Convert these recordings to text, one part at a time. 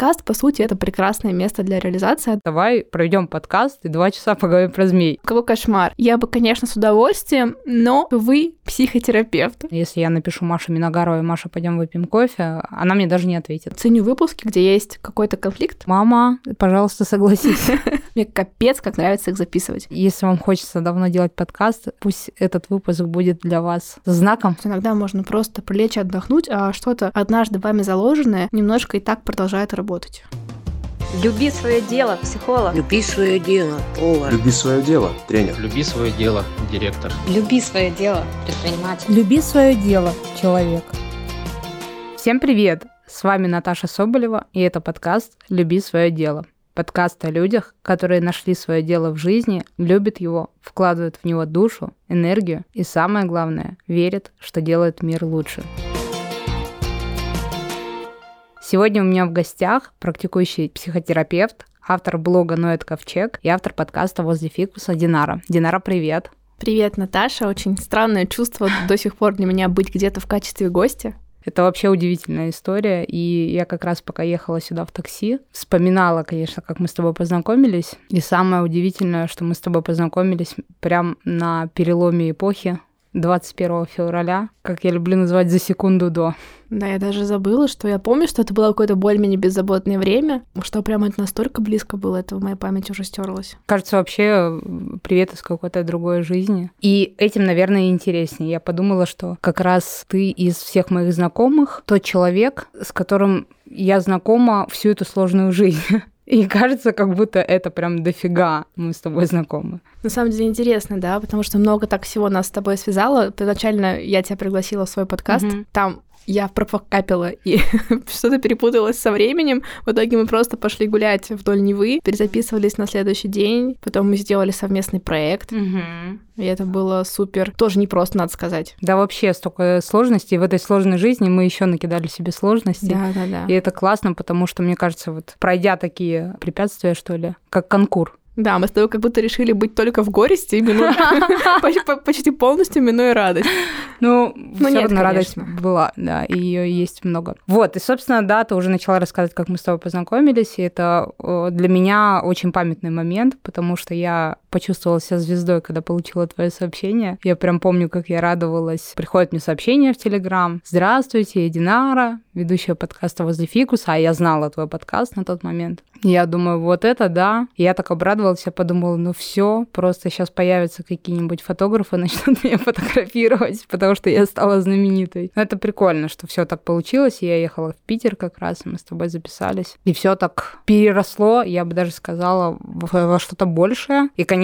подкаст, по сути, это прекрасное место для реализации. Давай проведем подкаст и два часа поговорим про змей. Какой кошмар. Я бы, конечно, с удовольствием, но вы психотерапевт. Если я напишу Маше Миногаровой, Маша, пойдем выпьем кофе, она мне даже не ответит. Ценю выпуски, где есть какой-то конфликт. Мама, пожалуйста, согласись. Мне капец, как нравится их записывать. Если вам хочется давно делать подкаст, пусть этот выпуск будет для вас знаком. Иногда можно просто прилечь и отдохнуть, а что-то однажды вами заложенное немножко и так продолжает работать. Люби свое дело, психолог. Люби свое дело, повар. Люби свое дело, тренер. Люби свое дело, директор. Люби свое дело, предприниматель. Люби свое дело, человек. Всем привет! С вами Наташа Соболева, и это подкаст «Люби свое дело». Подкаст о людях, которые нашли свое дело в жизни, любят его, вкладывают в него душу, энергию и, самое главное, верят, что делает мир лучше. Сегодня у меня в гостях практикующий психотерапевт, автор блога Ноет Ковчег и автор подкаста «Возле фикуса» Динара. Динара, привет! Привет, Наташа. Очень странное чувство до сих пор для меня быть где-то в качестве гостя. Это вообще удивительная история. И я как раз пока ехала сюда в такси, вспоминала, конечно, как мы с тобой познакомились. И самое удивительное, что мы с тобой познакомились прям на переломе эпохи 21 февраля, как я люблю называть за секунду до. Да, я даже забыла, что я помню, что это было какое-то более-менее беззаботное время, что прям это настолько близко было, это в моей памяти уже стерлось. Кажется, вообще привет из какой-то другой жизни. И этим, наверное, интереснее. Я подумала, что как раз ты из всех моих знакомых тот человек, с которым я знакома всю эту сложную жизнь. И кажется, как будто это прям дофига мы с тобой знакомы. На самом деле интересно, да, потому что много так всего нас с тобой связало. Изначально я тебя пригласила в свой подкаст. Mm-hmm. Там я пропокапила и что-то перепуталось со временем. В итоге мы просто пошли гулять вдоль Невы, перезаписывались на следующий день, потом мы сделали совместный проект. Угу. И это было супер. Тоже непросто, надо сказать. Да, вообще столько сложностей. В этой сложной жизни мы еще накидали себе сложности. Да, да, да. И это классно, потому что, мне кажется, вот пройдя такие препятствия, что ли, как конкур, да, мы с тобой как будто решили быть только в горести, минуя, почти полностью минуя радость. Ну, ну все равно радость была, да, и ее есть много. Вот, и, собственно, да, ты уже начала рассказывать, как мы с тобой познакомились, и это для меня очень памятный момент, потому что я почувствовала себя звездой, когда получила твое сообщение. Я прям помню, как я радовалась. Приходит мне сообщение в Телеграм. Здравствуйте, я Динара, ведущая подкаста «Возле фикуса», а я знала твой подкаст на тот момент. Я думаю, вот это да. И я так обрадовалась, я подумала, ну все, просто сейчас появятся какие-нибудь фотографы, начнут меня фотографировать, потому что я стала знаменитой. Но это прикольно, что все так получилось. Я ехала в Питер как раз, мы с тобой записались. И все так переросло, я бы даже сказала, во что-то большее. И, конечно,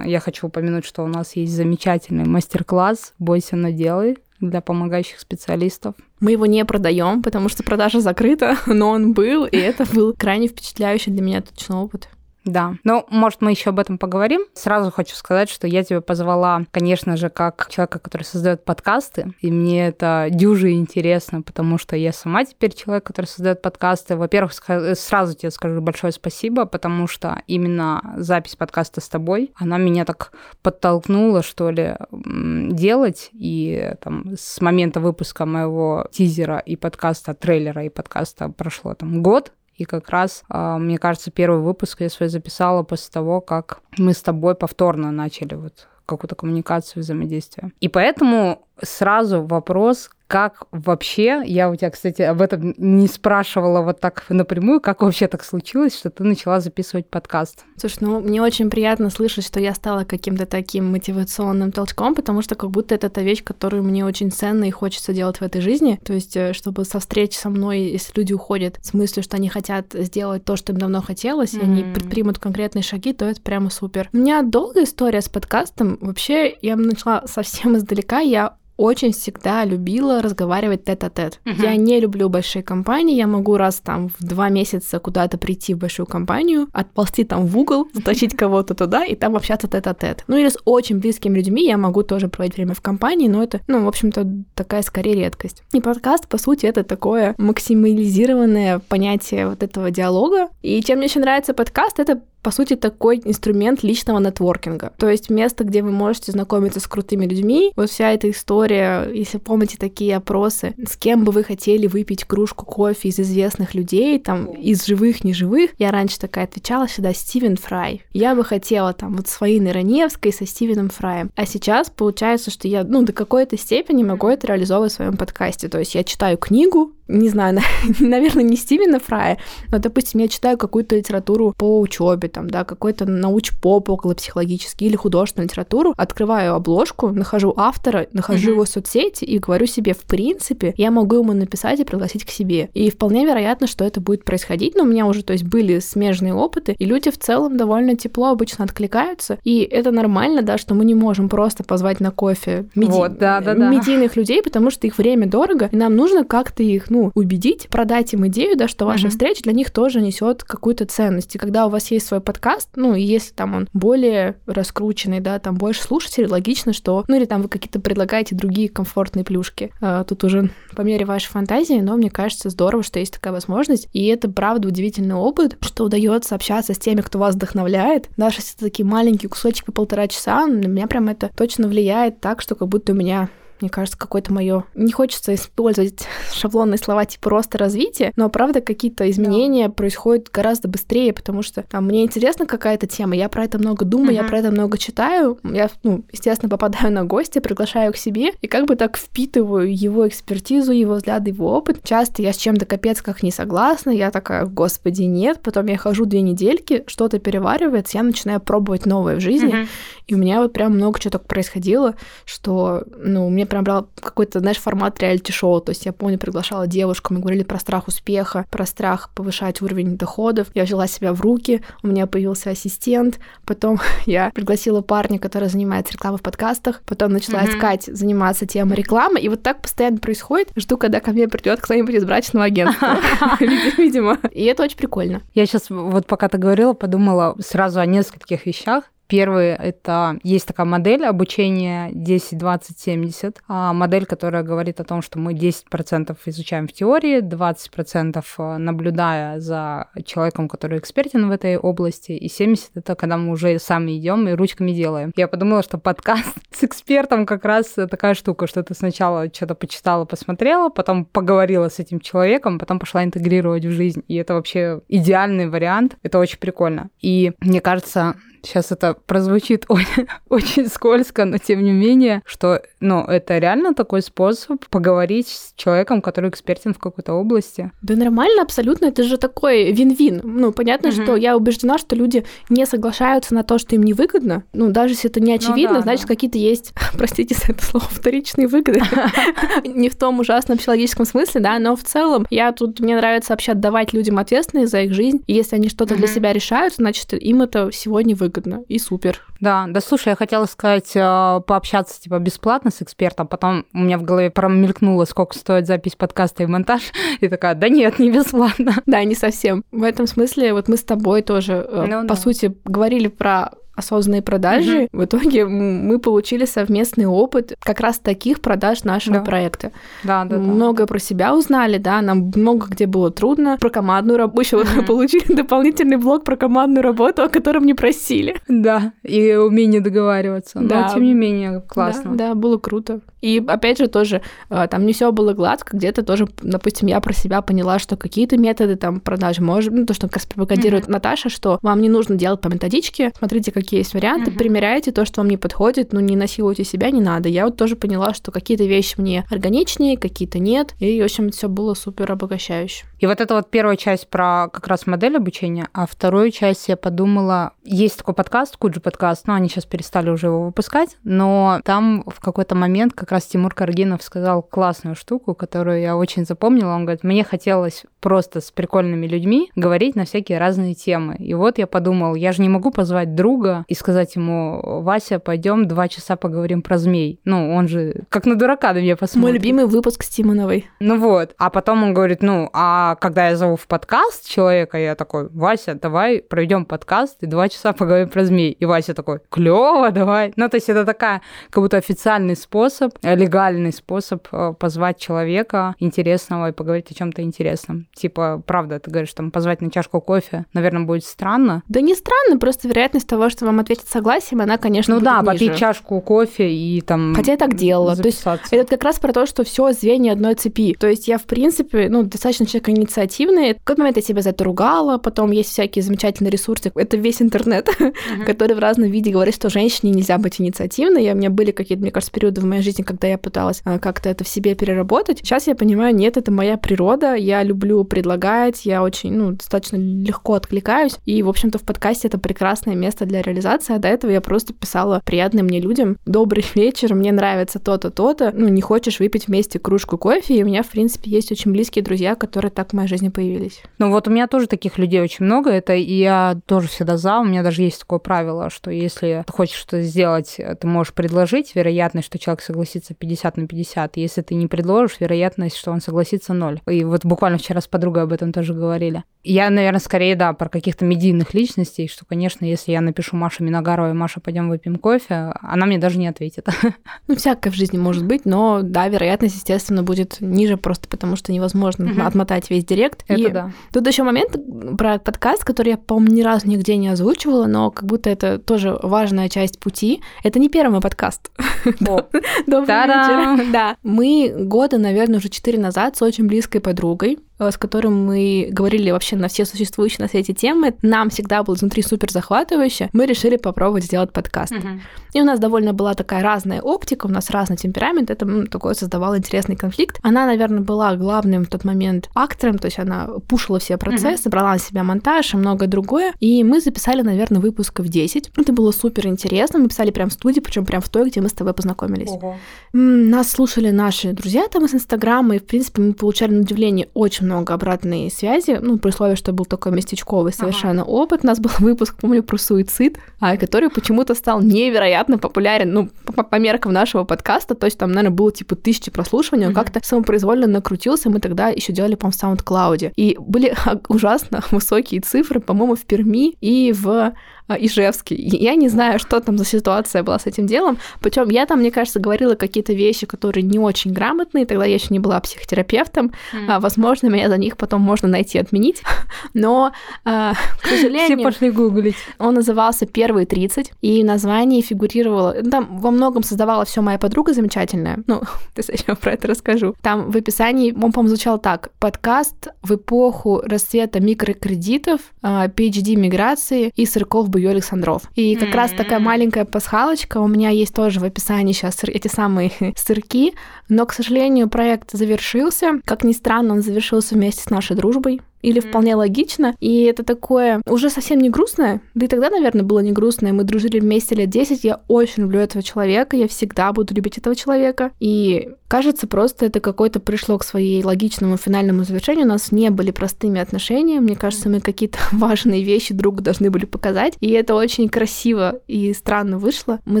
я хочу упомянуть, что у нас есть замечательный мастер-класс «Бойся, но делай», для помогающих специалистов. Мы его не продаем, потому что продажа закрыта, но он был, и это был крайне впечатляющий для меня точно опыт. Да. Ну, может, мы еще об этом поговорим. Сразу хочу сказать, что я тебя позвала, конечно же, как человека, который создает подкасты. И мне это дюже интересно, потому что я сама теперь человек, который создает подкасты. Во-первых, сразу тебе скажу большое спасибо, потому что именно запись подкаста с тобой, она меня так подтолкнула, что ли, делать. И там с момента выпуска моего тизера и подкаста, трейлера и подкаста прошло там год, и как раз, а, мне кажется, первый выпуск я свой записала после того, как мы с тобой повторно начали вот какую-то коммуникацию, взаимодействие. И поэтому сразу вопрос, как вообще, я у тебя, кстати, об этом не спрашивала вот так напрямую, как вообще так случилось, что ты начала записывать подкаст? Слушай, ну мне очень приятно слышать, что я стала каким-то таким мотивационным толчком, потому что как будто это та вещь, которую мне очень ценно и хочется делать в этой жизни. То есть, э, чтобы со встреч со мной, если люди уходят с мыслью, что они хотят сделать то, что им давно хотелось, mm-hmm. и они предпримут конкретные шаги, то это прямо супер. У меня долгая история с подкастом. Вообще, я начала совсем издалека. Я очень всегда любила разговаривать тет-а-тет. Uh-huh. Я не люблю большие компании, я могу раз там в два месяца куда-то прийти в большую компанию, отползти там в угол, затащить кого-то туда и там общаться тет-а-тет. Ну или с очень близкими людьми я могу тоже проводить время в компании, но это, ну, в общем-то, такая скорее редкость. И подкаст, по сути, это такое максимализированное понятие вот этого диалога. И чем мне еще нравится подкаст, это по сути, такой инструмент личного нетворкинга. То есть место, где вы можете знакомиться с крутыми людьми. Вот вся эта история, если помните такие опросы, с кем бы вы хотели выпить кружку кофе из известных людей, там, из живых, неживых. Я раньше такая отвечала всегда Стивен Фрай. Я бы хотела там вот с Фаиной Раневской, со Стивеном Фраем. А сейчас получается, что я, ну, до какой-то степени могу это реализовывать в своем подкасте. То есть я читаю книгу, не знаю, наверное, не Стивена Фрая, но, допустим, я читаю какую-то литературу по учебе, там, да, какой-то науч-поп около психологический или художественную литературу, открываю обложку, нахожу автора, нахожу mm-hmm. его в соцсети и говорю себе, в принципе, я могу ему написать и пригласить к себе. И вполне вероятно, что это будет происходить, но у меня уже, то есть, были смежные опыты, и люди в целом довольно тепло обычно откликаются, и это нормально, да, что мы не можем просто позвать на кофе меди... вот, да, да, да. медийных людей, потому что их время дорого, и нам нужно как-то их, ну, убедить, продать им идею, да, что ваша uh-huh. встреча для них тоже несет какую-то ценность. И когда у вас есть свой подкаст, ну, и если там он более раскрученный, да, там больше слушателей, логично, что, ну, или там вы какие-то предлагаете другие комфортные плюшки. А, тут уже по мере вашей фантазии, но мне кажется здорово, что есть такая возможность. И это, правда, удивительный опыт, что удается общаться с теми, кто вас вдохновляет. Даже если это такие маленькие кусочки по полтора часа, на меня прям это точно влияет так, что как будто у меня мне кажется, какое-то мое... Не хочется использовать шаблонные слова типа роста развития, но правда какие-то изменения да. происходят гораздо быстрее, потому что там мне интересна какая-то тема, я про это много думаю, uh-huh. я про это много читаю, я, ну, естественно, попадаю на гостя, приглашаю к себе и как бы так впитываю его экспертизу, его взгляды, его опыт. Часто я с чем-то капец как не согласна, я такая, господи, нет, потом я хожу две недельки, что-то переваривается, я начинаю пробовать новое в жизни, uh-huh. и у меня вот прям много чего так происходило, что, ну, мне прям брал какой-то, знаешь, формат реалити-шоу. То есть я помню, приглашала девушку, мы говорили про страх успеха, про страх повышать уровень доходов. Я взяла себя в руки, у меня появился ассистент, потом я пригласила парня, который занимается рекламой в подкастах, потом начала mm-hmm. искать, заниматься темой рекламы, и вот так постоянно происходит. Жду, когда ко мне придет кто-нибудь из брачного агентства, видимо. И это очень прикольно. Я сейчас вот пока ты говорила, подумала сразу о нескольких вещах. Первый — это есть такая модель обучения 10, 20, 70. Модель, которая говорит о том, что мы 10% изучаем в теории, 20% э, наблюдая за человеком, который экспертен в этой области, и 70 — это когда мы уже сами идем и ручками делаем. Я подумала, что подкаст с экспертом как раз такая штука, что ты сначала что-то почитала, посмотрела, потом поговорила с этим человеком, потом пошла интегрировать в жизнь. И это вообще идеальный вариант. Это очень прикольно. И мне кажется, Сейчас это прозвучит очень, очень скользко, но тем не менее, что ну, это реально такой способ поговорить с человеком, который экспертен в какой-то области. Да нормально, абсолютно. Это же такой вин-вин. Ну, понятно, угу. что я убеждена, что люди не соглашаются на то, что им невыгодно. Ну, даже если это не ну очевидно, ну, да, значит, да. какие-то есть, простите за это слово, вторичные выгоды. Не в том ужасном психологическом смысле, да, но в целом я тут, мне нравится вообще отдавать людям ответственность за их жизнь. И если они что-то для себя решают, значит, им это сегодня выгодно выгодно и супер. Да, да, слушай, я хотела сказать, э, пообщаться типа бесплатно с экспертом, потом у меня в голове промелькнуло, сколько стоит запись подкаста и монтаж, и такая, да нет, не бесплатно. Да, не совсем. В этом смысле вот мы с тобой тоже, э, ну, по да. сути, говорили про осознанные продажи. Угу. В итоге мы получили совместный опыт как раз таких продаж нашего да. проекта. Да, да, Многое да. про себя узнали, да, нам много где было трудно. Про командную работу. Еще угу. получили дополнительный блок про командную работу, о котором не просили. Да, и умение договариваться. Да. Но тем не менее, классно. Да, да, было круто. И опять же тоже, э, там не все было гладко, где-то тоже, допустим, я про себя поняла, что какие-то методы там продаж, может, ну, то, что как раз пропагандирует mm-hmm. Наташа, что вам не нужно делать по методичке, смотрите, какие есть варианты, mm-hmm. примеряйте то, что вам не подходит, но не насилуйте себя, не надо. Я вот тоже поняла, что какие-то вещи мне органичнее, какие-то нет, и, в общем, все было супер обогащающе. И вот это вот первая часть про как раз модель обучения, а вторую часть я подумала, есть такой подкаст, Куджи подкаст, но они сейчас перестали уже его выпускать, но там в какой-то момент как раз Тимур Каргинов сказал классную штуку, которую я очень запомнила. Он говорит, мне хотелось просто с прикольными людьми говорить на всякие разные темы. И вот я подумал, я же не могу позвать друга и сказать ему, Вася, пойдем два часа поговорим про змей. Ну, он же как на дурака на меня посмотрит. Мой любимый выпуск с Тимоновой. Ну вот. А потом он говорит, ну, а А когда я зову в подкаст человека, я такой, Вася, давай проведем подкаст и два часа поговорим про змей. И Вася такой, клево, давай. Ну, то есть это такая, как будто официальный способ, легальный способ э, позвать человека интересного и поговорить о чем-то интересном. Типа, правда, ты говоришь, там, позвать на чашку кофе, наверное, будет странно. Да не странно, просто вероятность того, что вам ответят согласием, она, конечно, Ну да, ниже. попить чашку кофе и там... Хотя я так делала. То есть это как раз про то, что все звенья одной цепи. То есть я, в принципе, ну, достаточно человек инициативный. В какой момент я себя за это ругала, потом есть всякие замечательные ресурсы. Это весь интернет, uh-huh. который в разном виде говорит, что женщине нельзя быть инициативной. У меня были какие-то, мне кажется, периоды в моей жизни, когда я пыталась а, как-то это в себе переработать. Сейчас я понимаю, нет, это моя природа, я люблю предлагать, я очень, ну, достаточно легко откликаюсь. И, в общем-то, в подкасте это прекрасное место для реализации. А до этого я просто писала приятным мне людям «Добрый вечер, мне нравится то-то, то-то». Ну, не хочешь выпить вместе кружку кофе? И у меня, в принципе, есть очень близкие друзья, которые так в моей жизни появились. Ну, вот у меня тоже таких людей очень много. Это я тоже всегда за. У меня даже есть такое правило, что если ты хочешь что-то сделать, ты можешь предложить. Вероятность, что человек согласится 50 на 50. Если ты не предложишь, вероятность, что он согласится ноль. И вот буквально вчера с подругой об этом тоже говорили. Я, наверное, скорее, да, про каких-то медийных личностей, что, конечно, если я напишу Маше Миногаровой, Маша, пойдем выпьем кофе, она мне даже не ответит. Ну, всякое в жизни может быть, но, да, вероятность, естественно, будет ниже просто потому, что невозможно угу. отмотать весь директ. Это и да. Тут еще момент про подкаст, который я, по-моему, ни разу нигде не озвучивала, но как будто это тоже важная часть пути. Это не первый мой подкаст. Добрый вечер. Да. Мы года, наверное, уже четыре назад с очень близкой подругой с которым мы говорили вообще на все существующие на свете темы, нам всегда было внутри супер захватывающе, мы решили попробовать сделать подкаст. Uh-huh. И у нас довольно была такая разная оптика, у нас разный темперамент, это ну, такой создавал интересный конфликт. Она, наверное, была главным в тот момент актором, то есть она пушила все процессы, uh-huh. брала на себя монтаж и многое другое. И мы записали, наверное, выпусков 10. Это было супер интересно. Мы писали прям в студии, причем прям в той, где мы с тобой познакомились. Uh-huh. Нас слушали наши друзья там из Инстаграма, и, в принципе, мы получали на удивление очень много обратной связи, ну, при условии, что был такой местечковый совершенно ага. опыт. У нас был выпуск, помню, про суицид, а, который почему-то стал невероятно популярен, ну, по, по меркам нашего подкаста, то есть там, наверное, было типа тысячи прослушиваний, он как-то самопроизвольно накрутился, мы тогда еще делали, по-моему, в SoundCloud. И были ужасно высокие цифры, по-моему, в Перми и в Ижевский. Я не знаю, что там за ситуация была с этим делом. Причем я там, мне кажется, говорила какие-то вещи, которые не очень грамотные. Тогда я еще не была психотерапевтом. Mm. А, возможно, меня за них потом можно найти отменить. Но, а, к сожалению... Все пошли гуглить. Он назывался «Первые 30», и в названии фигурировало... Там во многом создавала все моя подруга замечательная. Ну, ты еще про это расскажу. Там в описании, он, по-моему, звучал так. Подкаст в эпоху расцвета микрокредитов, PhD-миграции и сырков бы Александров. И как mm-hmm. раз такая маленькая пасхалочка у меня есть тоже в описании сейчас эти самые сырки, но, к сожалению, проект завершился. Как ни странно, он завершился вместе с нашей дружбой или mm-hmm. вполне логично. И это такое уже совсем не грустное. Да и тогда, наверное, было не грустное. Мы дружили вместе лет 10. Я очень люблю этого человека. Я всегда буду любить этого человека. И кажется, просто это какое-то пришло к своей логичному финальному завершению. У нас не были простыми отношения. Мне кажется, мы какие-то важные вещи другу должны были показать. И это очень красиво и странно вышло. Мы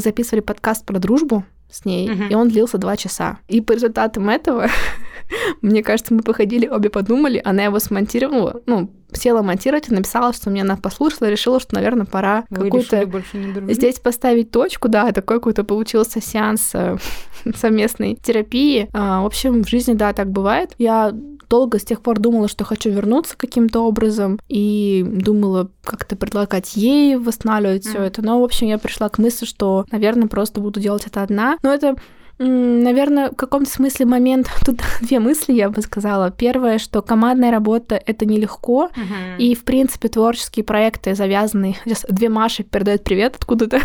записывали подкаст про дружбу с ней, uh-huh. и он длился два часа. И по результатам этого, мне кажется, мы походили, обе подумали, она его смонтировала, ну, села монтировать и написала, что мне она послушала, решила, что, наверное, пора какую-то здесь поставить точку, да, такой какой-то получился сеанс э, совместной терапии. А, в общем, в жизни, да, так бывает. Я долго с тех пор думала, что хочу вернуться каким-то образом, и думала как-то предлагать ей восстанавливать mm. все это. Но, в общем, я пришла к мысли, что, наверное, просто буду делать это одна. Но это Наверное, в каком-то смысле момент, тут две мысли, я бы сказала. Первое, что командная работа — это нелегко, uh-huh. и, в принципе, творческие проекты завязаны... Сейчас две Маши передают привет откуда-то.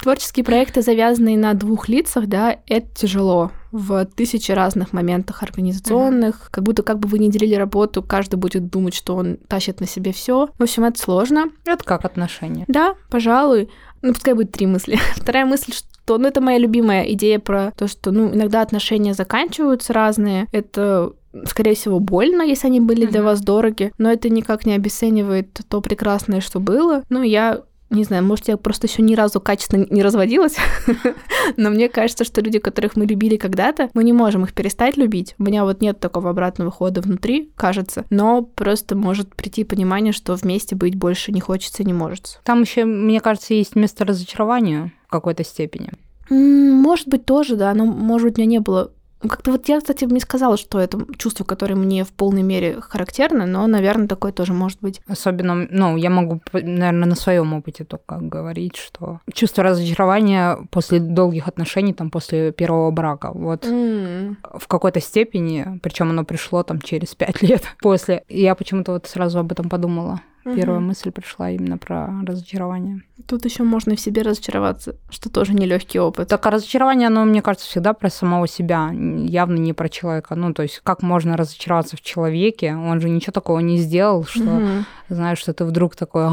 творческие проекты, завязанные на двух лицах, да, это тяжело в тысячи разных моментах организационных, mm-hmm. как будто как бы вы не делили работу, каждый будет думать, что он тащит на себе все. В общем, это сложно. Это как отношения? Да, пожалуй. Ну, пускай будет три мысли. Вторая мысль, что, ну, это моя любимая идея про то, что, ну, иногда отношения заканчиваются разные. Это скорее всего, больно, если они были для вас дороги, но это никак не обесценивает то прекрасное, что было. Ну, я не знаю, может, я просто еще ни разу качественно не разводилась, но мне кажется, что люди, которых мы любили когда-то, мы не можем их перестать любить. У меня вот нет такого обратного хода внутри, кажется, но просто может прийти понимание, что вместе быть больше не хочется не может. Там еще, мне кажется, есть место разочарования в какой-то степени. Может быть, тоже, да, но, может быть, у меня не было как-то вот я, кстати, не сказала, что это чувство, которое мне в полной мере характерно, но, наверное, такое тоже может быть. Особенно, ну, я могу, наверное, на своем опыте только говорить, что чувство разочарования после долгих отношений, там, после первого брака, вот mm. в какой-то степени, причем оно пришло там через пять лет после, я почему-то вот сразу об этом подумала. Первая угу. мысль пришла именно про разочарование. Тут еще можно в себе разочароваться, что тоже нелегкий опыт. Так, а разочарование, оно, мне кажется, всегда про самого себя, явно не про человека. Ну, то есть, как можно разочароваться в человеке? Он же ничего такого не сделал, что, угу. знаешь, что ты вдруг такой,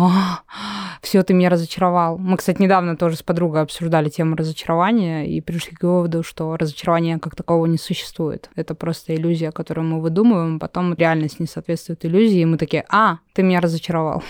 все, ты меня разочаровал. Мы, кстати, недавно тоже с подругой обсуждали тему разочарования и пришли к выводу, что разочарования как такового не существует. Это просто иллюзия, которую мы выдумываем, потом реальность не соответствует иллюзии, и мы такие, а, ты меня разочаровал очаровал.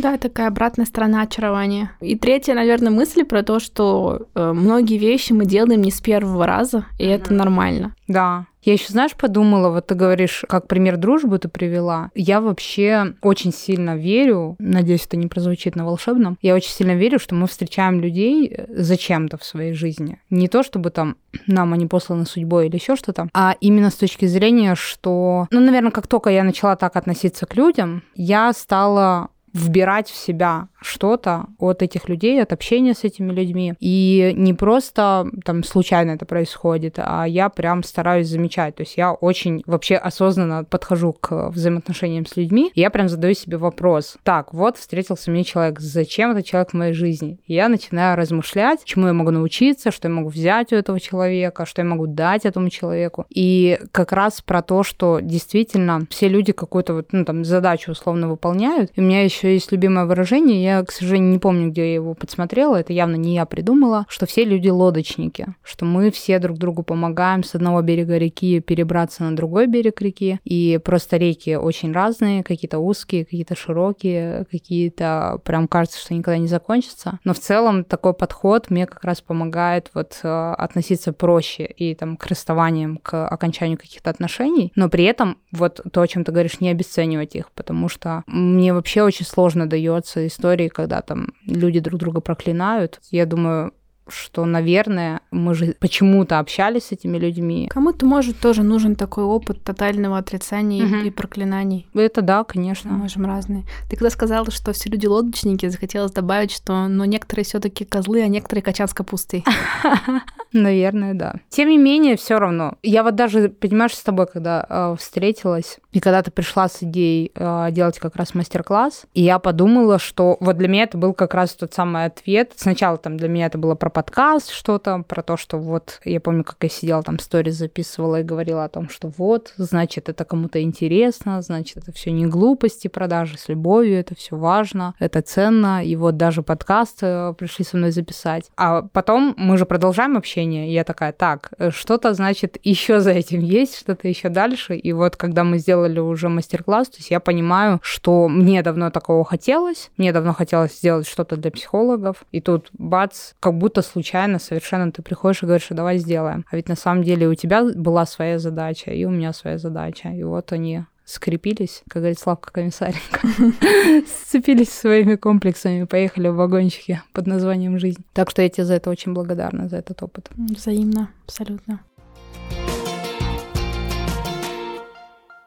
Да, такая обратная сторона очарования. И третья, наверное, мысль про то, что э, многие вещи мы делаем не с первого раза, и mm-hmm. это нормально. Да. Я еще, знаешь, подумала, вот ты говоришь, как пример дружбы ты привела. Я вообще очень сильно верю, надеюсь, это не прозвучит на волшебном, я очень сильно верю, что мы встречаем людей э, зачем-то в своей жизни. Не то, чтобы там нам они посланы судьбой или еще что-то, а именно с точки зрения, что, ну, наверное, как только я начала так относиться к людям, я стала вбирать в себя что-то от этих людей, от общения с этими людьми. И не просто там случайно это происходит, а я прям стараюсь замечать. То есть я очень вообще осознанно подхожу к взаимоотношениям с людьми, и я прям задаю себе вопрос. Так, вот встретился мне человек, зачем этот человек в моей жизни? И я начинаю размышлять, чему я могу научиться, что я могу взять у этого человека, что я могу дать этому человеку. И как раз про то, что действительно все люди какую-то вот, ну, там, задачу условно выполняют. И у меня еще есть любимое выражение, я я, к сожалению, не помню, где я его подсмотрела, это явно не я придумала, что все люди лодочники, что мы все друг другу помогаем с одного берега реки перебраться на другой берег реки, и просто реки очень разные, какие-то узкие, какие-то широкие, какие-то прям кажется, что никогда не закончатся. Но в целом такой подход мне как раз помогает вот э, относиться проще и там к расставаниям, к окончанию каких-то отношений, но при этом вот то, о чем ты говоришь, не обесценивать их, потому что мне вообще очень сложно дается истории, когда там люди друг друга проклинают. Я думаю, что, наверное, мы же почему-то общались с этими людьми. Кому-то, может, тоже нужен такой опыт тотального отрицания угу. и проклинаний. Это да, конечно. Мы можем разные. Ты когда сказала, что все люди лодочники, захотелось добавить, что но некоторые все таки козлы, а некоторые качан с капустой. Наверное, да. Тем не менее, все равно. Я вот даже, понимаешь, с тобой, когда э, встретилась, и когда ты пришла с идеей э, делать как раз мастер-класс, и я подумала, что вот для меня это был как раз тот самый ответ. Сначала там для меня это было про подкаст что-то, про то, что вот, я помню, как я сидела там сторис записывала и говорила о том, что вот, значит, это кому-то интересно, значит, это все не глупости продажи с любовью, это все важно, это ценно, и вот даже подкаст э, пришли со мной записать. А потом мы же продолжаем общение, и я такая, так, э, что-то, значит, еще за этим есть, что-то еще дальше, и вот когда мы сделали уже мастер-класс, то есть я понимаю, что мне давно такого хотелось, мне давно хотелось сделать что-то для психологов, и тут бац, как будто случайно совершенно ты приходишь и говоришь, что давай сделаем. А ведь на самом деле у тебя была своя задача, и у меня своя задача. И вот они скрепились, как говорит Славка Комиссаренко, сцепились своими комплексами, поехали в вагончике под названием «Жизнь». Так что я тебе за это очень благодарна, за этот опыт. Взаимно, абсолютно.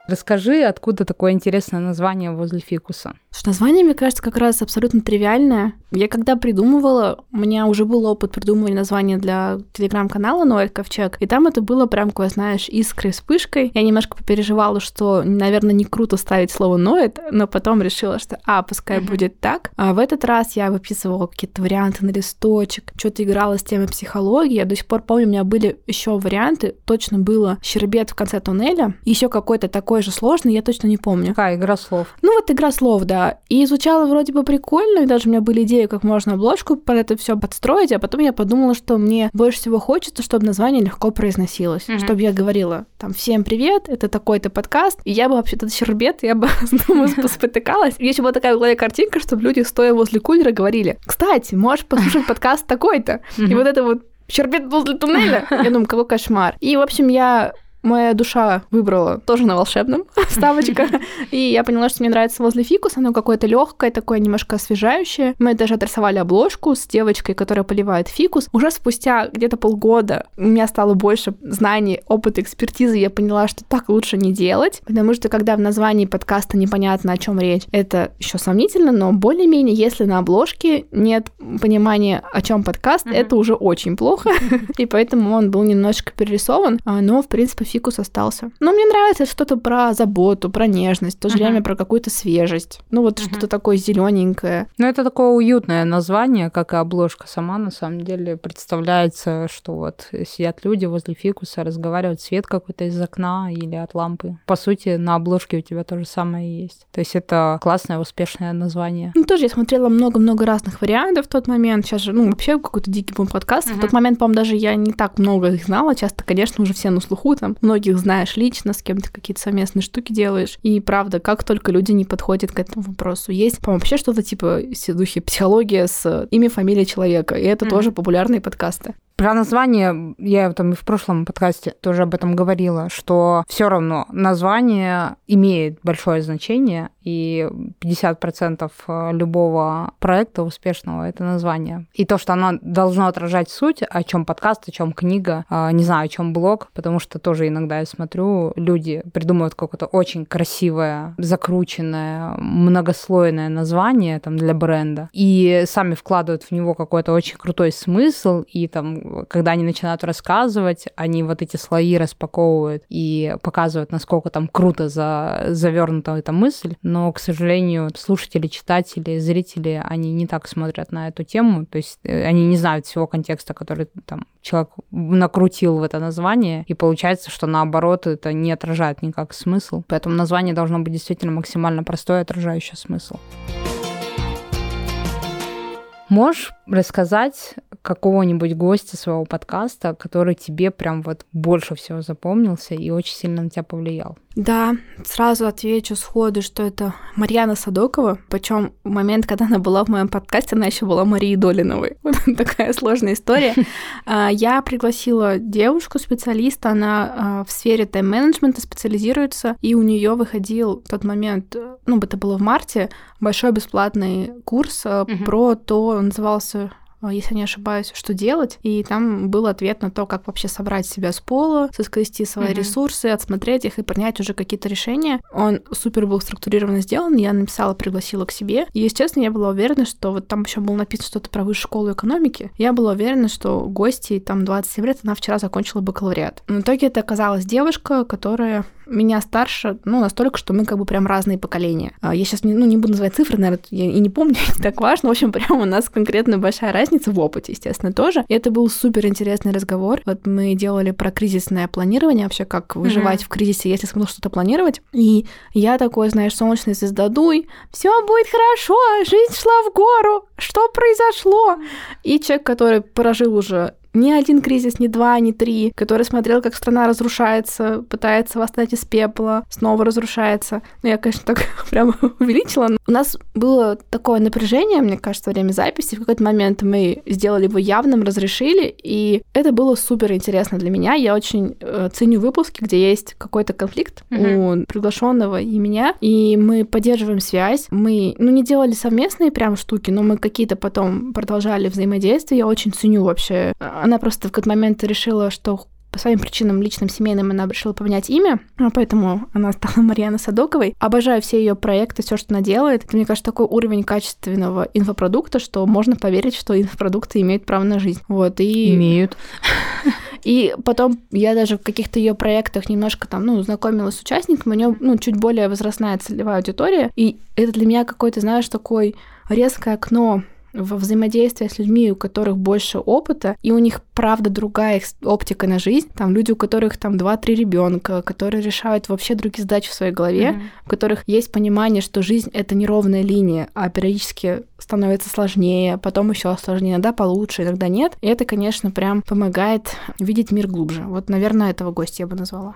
Расскажи, откуда такое интересное название возле фикуса? Что название, мне кажется, как раз абсолютно тривиальное. Я когда придумывала, у меня уже был опыт придумывания названия для телеграм-канала Ноэль Ковчег, и там это было прям, такое, знаешь, искрой, вспышкой. Я немножко попереживала, что, наверное, не круто ставить слово «ноет», но потом решила, что, а, пускай mm-hmm. будет так. А в этот раз я выписывала какие-то варианты на листочек, что-то играла с темой психологии. Я до сих пор помню, у меня были еще варианты. Точно было «Щербет в конце туннеля», еще какой-то такой же сложный, я точно не помню. Какая игра слов? Ну вот игра слов, Да, и звучало вроде бы прикольно, и даже у меня были идеи, как можно обложку под это все подстроить, а потом я подумала, что мне больше всего хочется, чтобы название легко произносилось, mm-hmm. чтобы я говорила там «Всем привет, это такой-то подкаст», и я бы вообще-то щербет, я бы, думаю, спотыкалась. Еще была такая в голове картинка, чтобы люди, стоя возле кулера, говорили «Кстати, можешь послушать подкаст такой-то». И вот это вот Щербет возле туннеля. Я думаю, какой кошмар. И, в общем, я моя душа выбрала тоже на волшебном ставочка. И я поняла, что мне нравится возле фикус. Оно какое-то легкое, такое немножко освежающее. Мы даже отрисовали обложку с девочкой, которая поливает фикус. Уже спустя где-то полгода у меня стало больше знаний, опыта, экспертизы. Я поняла, что так лучше не делать. Потому что когда в названии подкаста непонятно, о чем речь, это еще сомнительно, но более-менее, если на обложке нет понимания, о чем подкаст, mm-hmm. это уже очень плохо. И поэтому он был немножечко перерисован. А, но, в принципе, фикус остался. Но мне нравится что-то про заботу, про нежность, в то же uh-huh. время про какую-то свежесть. Ну вот uh-huh. что-то такое зелененькое. Ну это такое уютное название, как и обложка сама, на самом деле представляется, что вот сидят люди возле фикуса, разговаривают, свет какой-то из окна или от лампы. По сути, на обложке у тебя то же самое есть. То есть это классное, успешное название. Ну тоже я смотрела много-много разных вариантов в тот момент. Сейчас же, ну вообще какой-то дикий бум подкаст. Uh-huh. В тот момент, по-моему, даже я не так много их знала. Часто, конечно, уже все на слуху там многих знаешь лично, с кем ты какие-то совместные штуки делаешь. И правда, как только люди не подходят к этому вопросу. Есть, по-моему, вообще что-то типа духе психология с имя, фамилия человека. И это mm-hmm. тоже популярные подкасты. Про название я там и в прошлом подкасте тоже об этом говорила, что все равно название имеет большое значение, и 50% э, любого проекта успешного это название. И то, что оно должно отражать суть, о чем подкаст, о чем книга, э, не знаю, о чем блог, потому что тоже иногда я смотрю, люди придумывают какое-то очень красивое, закрученное, многослойное название там для бренда, и сами вкладывают в него какой-то очень крутой смысл, и там когда они начинают рассказывать, они вот эти слои распаковывают и показывают, насколько там круто за, завернута эта мысль. Но, к сожалению, слушатели, читатели, зрители, они не так смотрят на эту тему. То есть э, они не знают всего контекста, который там человек накрутил в это название, и получается, что наоборот это не отражает никак смысл. Поэтому название должно быть действительно максимально простое, отражающее смысл. Можешь рассказать какого-нибудь гостя своего подкаста, который тебе прям вот больше всего запомнился и очень сильно на тебя повлиял? Да, сразу отвечу сходу, что это Марьяна Садокова. Причем в момент, когда она была в моем подкасте, она еще была Марией Долиновой. Вот такая сложная история. А, я пригласила девушку, специалиста, она а, в сфере тайм-менеджмента специализируется, и у нее выходил в тот момент, ну, это было в марте, большой бесплатный курс uh-huh. про то, он назывался а, если не ошибаюсь, что делать. И там был ответ на то, как вообще собрать себя с пола, соскрести свои mm-hmm. ресурсы, отсмотреть их и принять уже какие-то решения. Он супер был структурированно сделан. Я написала, пригласила к себе. И, естественно, я была уверена, что вот там еще было написано что-то про высшую школу экономики. Я была уверена, что гости, там 27 лет, она вчера закончила бакалавриат. В итоге это оказалась девушка, которая меня старше, ну, настолько, что мы как бы прям разные поколения. А, я сейчас не, ну, не буду называть цифры, наверное, я и не помню, не так важно. В общем, прям у нас конкретно большая разница в опыте, естественно, тоже. И это был супер интересный разговор. Вот мы делали про кризисное планирование, вообще как выживать mm-hmm. в кризисе, если смысл что-то планировать. И я такой, знаешь, солнечный звездодуй, все будет хорошо, жизнь шла в гору, что произошло? И человек, который прожил уже ни один кризис, ни два, ни три, который смотрел, как страна разрушается, пытается восстать из пепла, снова разрушается. Ну, я, конечно, так прямо увеличила. Но у нас было такое напряжение, мне кажется, во время записи. В какой-то момент мы сделали его явным, разрешили, и это было супер интересно для меня. Я очень э, ценю выпуски, где есть какой-то конфликт mm-hmm. у приглашенного и меня, и мы поддерживаем связь. Мы, ну, не делали совместные прям штуки, но мы какие-то потом продолжали взаимодействие. Я очень ценю вообще а, она просто в какой-то момент решила, что по своим причинам личным, семейным она решила поменять имя, а поэтому она стала Марьяна Садоковой. Обожаю все ее проекты, все, что она делает. Это, мне кажется, такой уровень качественного инфопродукта, что можно поверить, что инфопродукты имеют право на жизнь. Вот, и... Имеют. И потом я даже в каких-то ее проектах немножко там, ну, знакомилась с участниками, у нее, ну, чуть более возрастная целевая аудитория, и это для меня какой-то, знаешь, такой резкое окно во взаимодействии с людьми, у которых больше опыта, и у них, правда, другая оптика на жизнь. Там люди, у которых там 2-3 ребенка, которые решают вообще другие задачи в своей голове, mm-hmm. у которых есть понимание, что жизнь — это неровная линия, а периодически становится сложнее, потом еще сложнее, иногда получше, иногда нет. И это, конечно, прям помогает видеть мир глубже. Вот, наверное, этого гостя я бы назвала.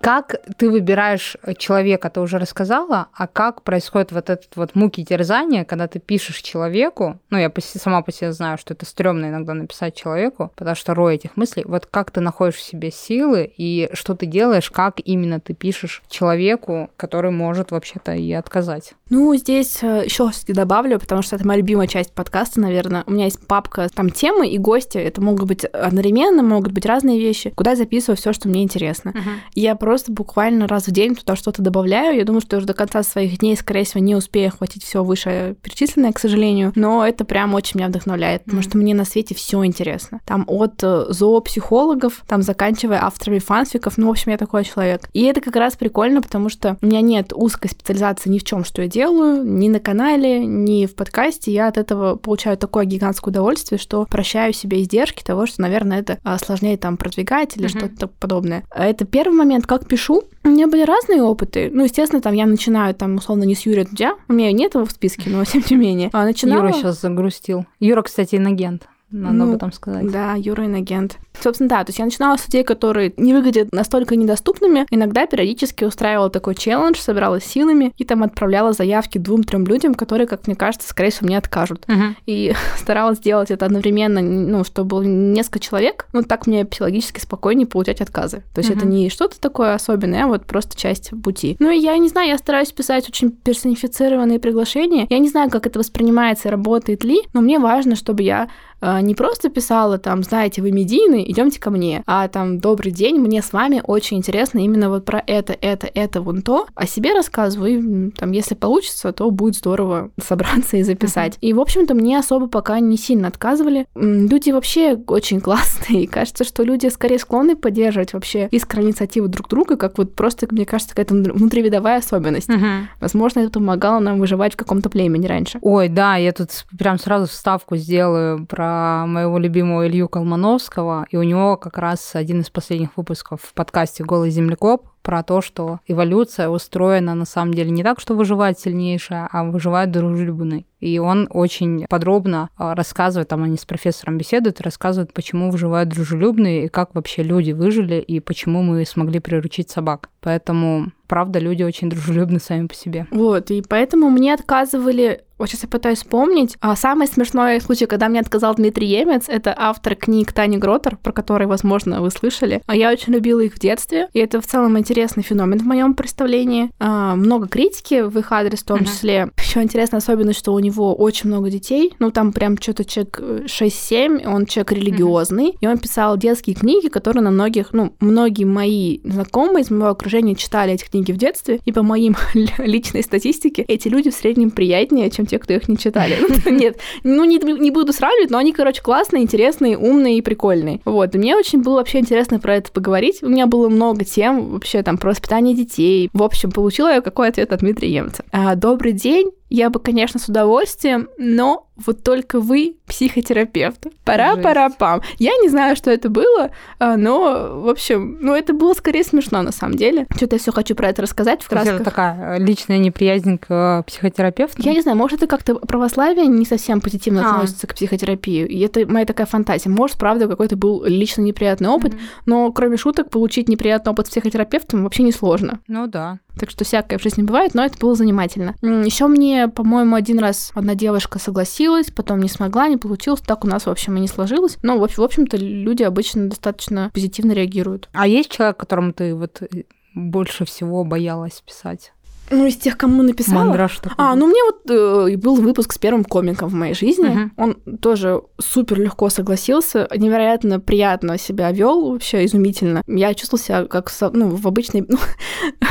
Как ты выбираешь человека, ты уже рассказала, а как происходит вот этот вот муки терзания, когда ты пишешь человеку, ну, я сама по себе знаю, что это стрёмно иногда написать человеку, потому что рой этих мыслей, вот как ты находишь в себе силы и что ты делаешь, как именно ты пишешь человеку, который может вообще-то и отказать? Ну, здесь э, еще добавлю, потому что это моя любимая часть подкаста, наверное. У меня есть папка, там темы и гости, это могут быть одновременно, могут быть разные вещи, куда я записываю все, что мне интересно. Uh-huh. Я просто просто буквально раз в день туда что-то добавляю. Я думаю, что уже до конца своих дней, скорее всего, не успею охватить все выше перечисленное, к сожалению. Но это прям очень меня вдохновляет, потому что мне на свете все интересно. Там от э, зоопсихологов, там заканчивая авторами фанфиков. Ну, в общем, я такой человек. И это как раз прикольно, потому что у меня нет узкой специализации ни в чем, что я делаю, ни на канале, ни в подкасте. Я от этого получаю такое гигантское удовольствие, что прощаю себе издержки того, что, наверное, это а, сложнее там продвигать или mm-hmm. что-то подобное. Это первый момент, как как пишу, у меня были разные опыты. Ну, естественно, там я начинаю, там, условно, не с Юрия Дудя. У меня нет его в списке, но тем не менее. А начинала... Юра сейчас загрустил. Юра, кстати, инагент. Надо ну, об этом сказать. Да, Юра инагент. Собственно, да, то есть я начинала с людей, которые не выглядят настолько недоступными. Иногда периодически устраивала такой челлендж, собиралась силами и там отправляла заявки двум-трем людям, которые, как мне кажется, скорее всего, мне откажут. Uh-huh. И старалась сделать это одновременно, ну, чтобы было несколько человек, ну, так мне психологически спокойнее получать отказы. То есть uh-huh. это не что-то такое особенное, а вот просто часть пути. Ну, и я не знаю, я стараюсь писать очень персонифицированные приглашения. Я не знаю, как это воспринимается и работает ли, но мне важно, чтобы я не просто писала там, знаете, вы медийный, идемте ко мне, а там, добрый день, мне с вами очень интересно именно вот про это, это, это, вон то. О себе рассказываю, и там, если получится, то будет здорово собраться и записать. И, в общем-то, мне особо пока не сильно отказывали. Люди вообще очень классные, и кажется, что люди скорее склонны поддерживать вообще искреннюю инициативу друг друга, как вот просто, мне кажется, какая-то внутривидовая особенность. Uh-huh. Возможно, это помогало нам выживать в каком-то племени раньше. Ой, да, я тут прям сразу вставку сделаю про моего любимого Илью Колмановского, и у него как раз один из последних выпусков в подкасте «Голый землекоп» про то, что эволюция устроена на самом деле не так, что выживает сильнейшая, а выживает дружелюбный. И он очень подробно а, рассказывает, там они с профессором беседуют, рассказывают, почему выживают дружелюбные, и как вообще люди выжили, и почему мы смогли приручить собак. Поэтому, правда, люди очень дружелюбны сами по себе. Вот, и поэтому мне отказывали вот сейчас я пытаюсь вспомнить. А самый смешной случай, когда мне отказал Дмитрий Емец, это автор книг Тани Гротер, про которые, возможно, вы слышали. А я очень любила их в детстве, и это в целом интересный феномен в моем представлении. А, много критики в их адрес в том uh-huh. числе. Еще интересная особенность, что у него очень много детей. Ну, там прям что-то человек 6-7, он человек религиозный. Uh-huh. И он писал детские книги, которые на многих, ну, многие мои знакомые из моего окружения читали эти книги в детстве. И по моим личной статистике, эти люди в среднем приятнее, чем те, кто их не читали. Ну, нет, ну не, не буду сравнивать, но они, короче, классные, интересные, умные и прикольные. Вот, мне очень было вообще интересно про это поговорить. У меня было много тем вообще там про воспитание детей. В общем, получила я какой ответ от Дмитрия Емца. А, Добрый день, я бы, конечно, с удовольствием, но вот только вы психотерапевт. Пора-пора-пам. Я не знаю, что это было, а, но, в общем, ну, это было скорее смешно, на самом деле. Что-то я все хочу про это рассказать в красках. Это такая личная неприязнь к психотерапевту? Я не знаю, может, это как-то православие не совсем позитивно а. относится к психотерапии. И это моя такая фантазия. Может, правда, какой-то был лично неприятный опыт, mm-hmm. но кроме шуток, получить неприятный опыт с психотерапевтом вообще несложно. Ну да. Так что всякое в жизни бывает, но это было занимательно. Еще мне, по-моему, один раз одна девушка согласилась, потом не смогла, не получилось. Так у нас, в общем, и не сложилось. Но, в общем-то, люди обычно достаточно позитивно реагируют. А есть человек, которому ты вот больше всего боялась писать? Ну, из тех, кому написала. Мандраж такой. А, ну мне вот э, был выпуск с первым комиком в моей жизни. Uh-huh. Он тоже супер легко согласился, невероятно приятно себя вел, вообще изумительно. Я чувствовала себя как ну, в обычной... Ну,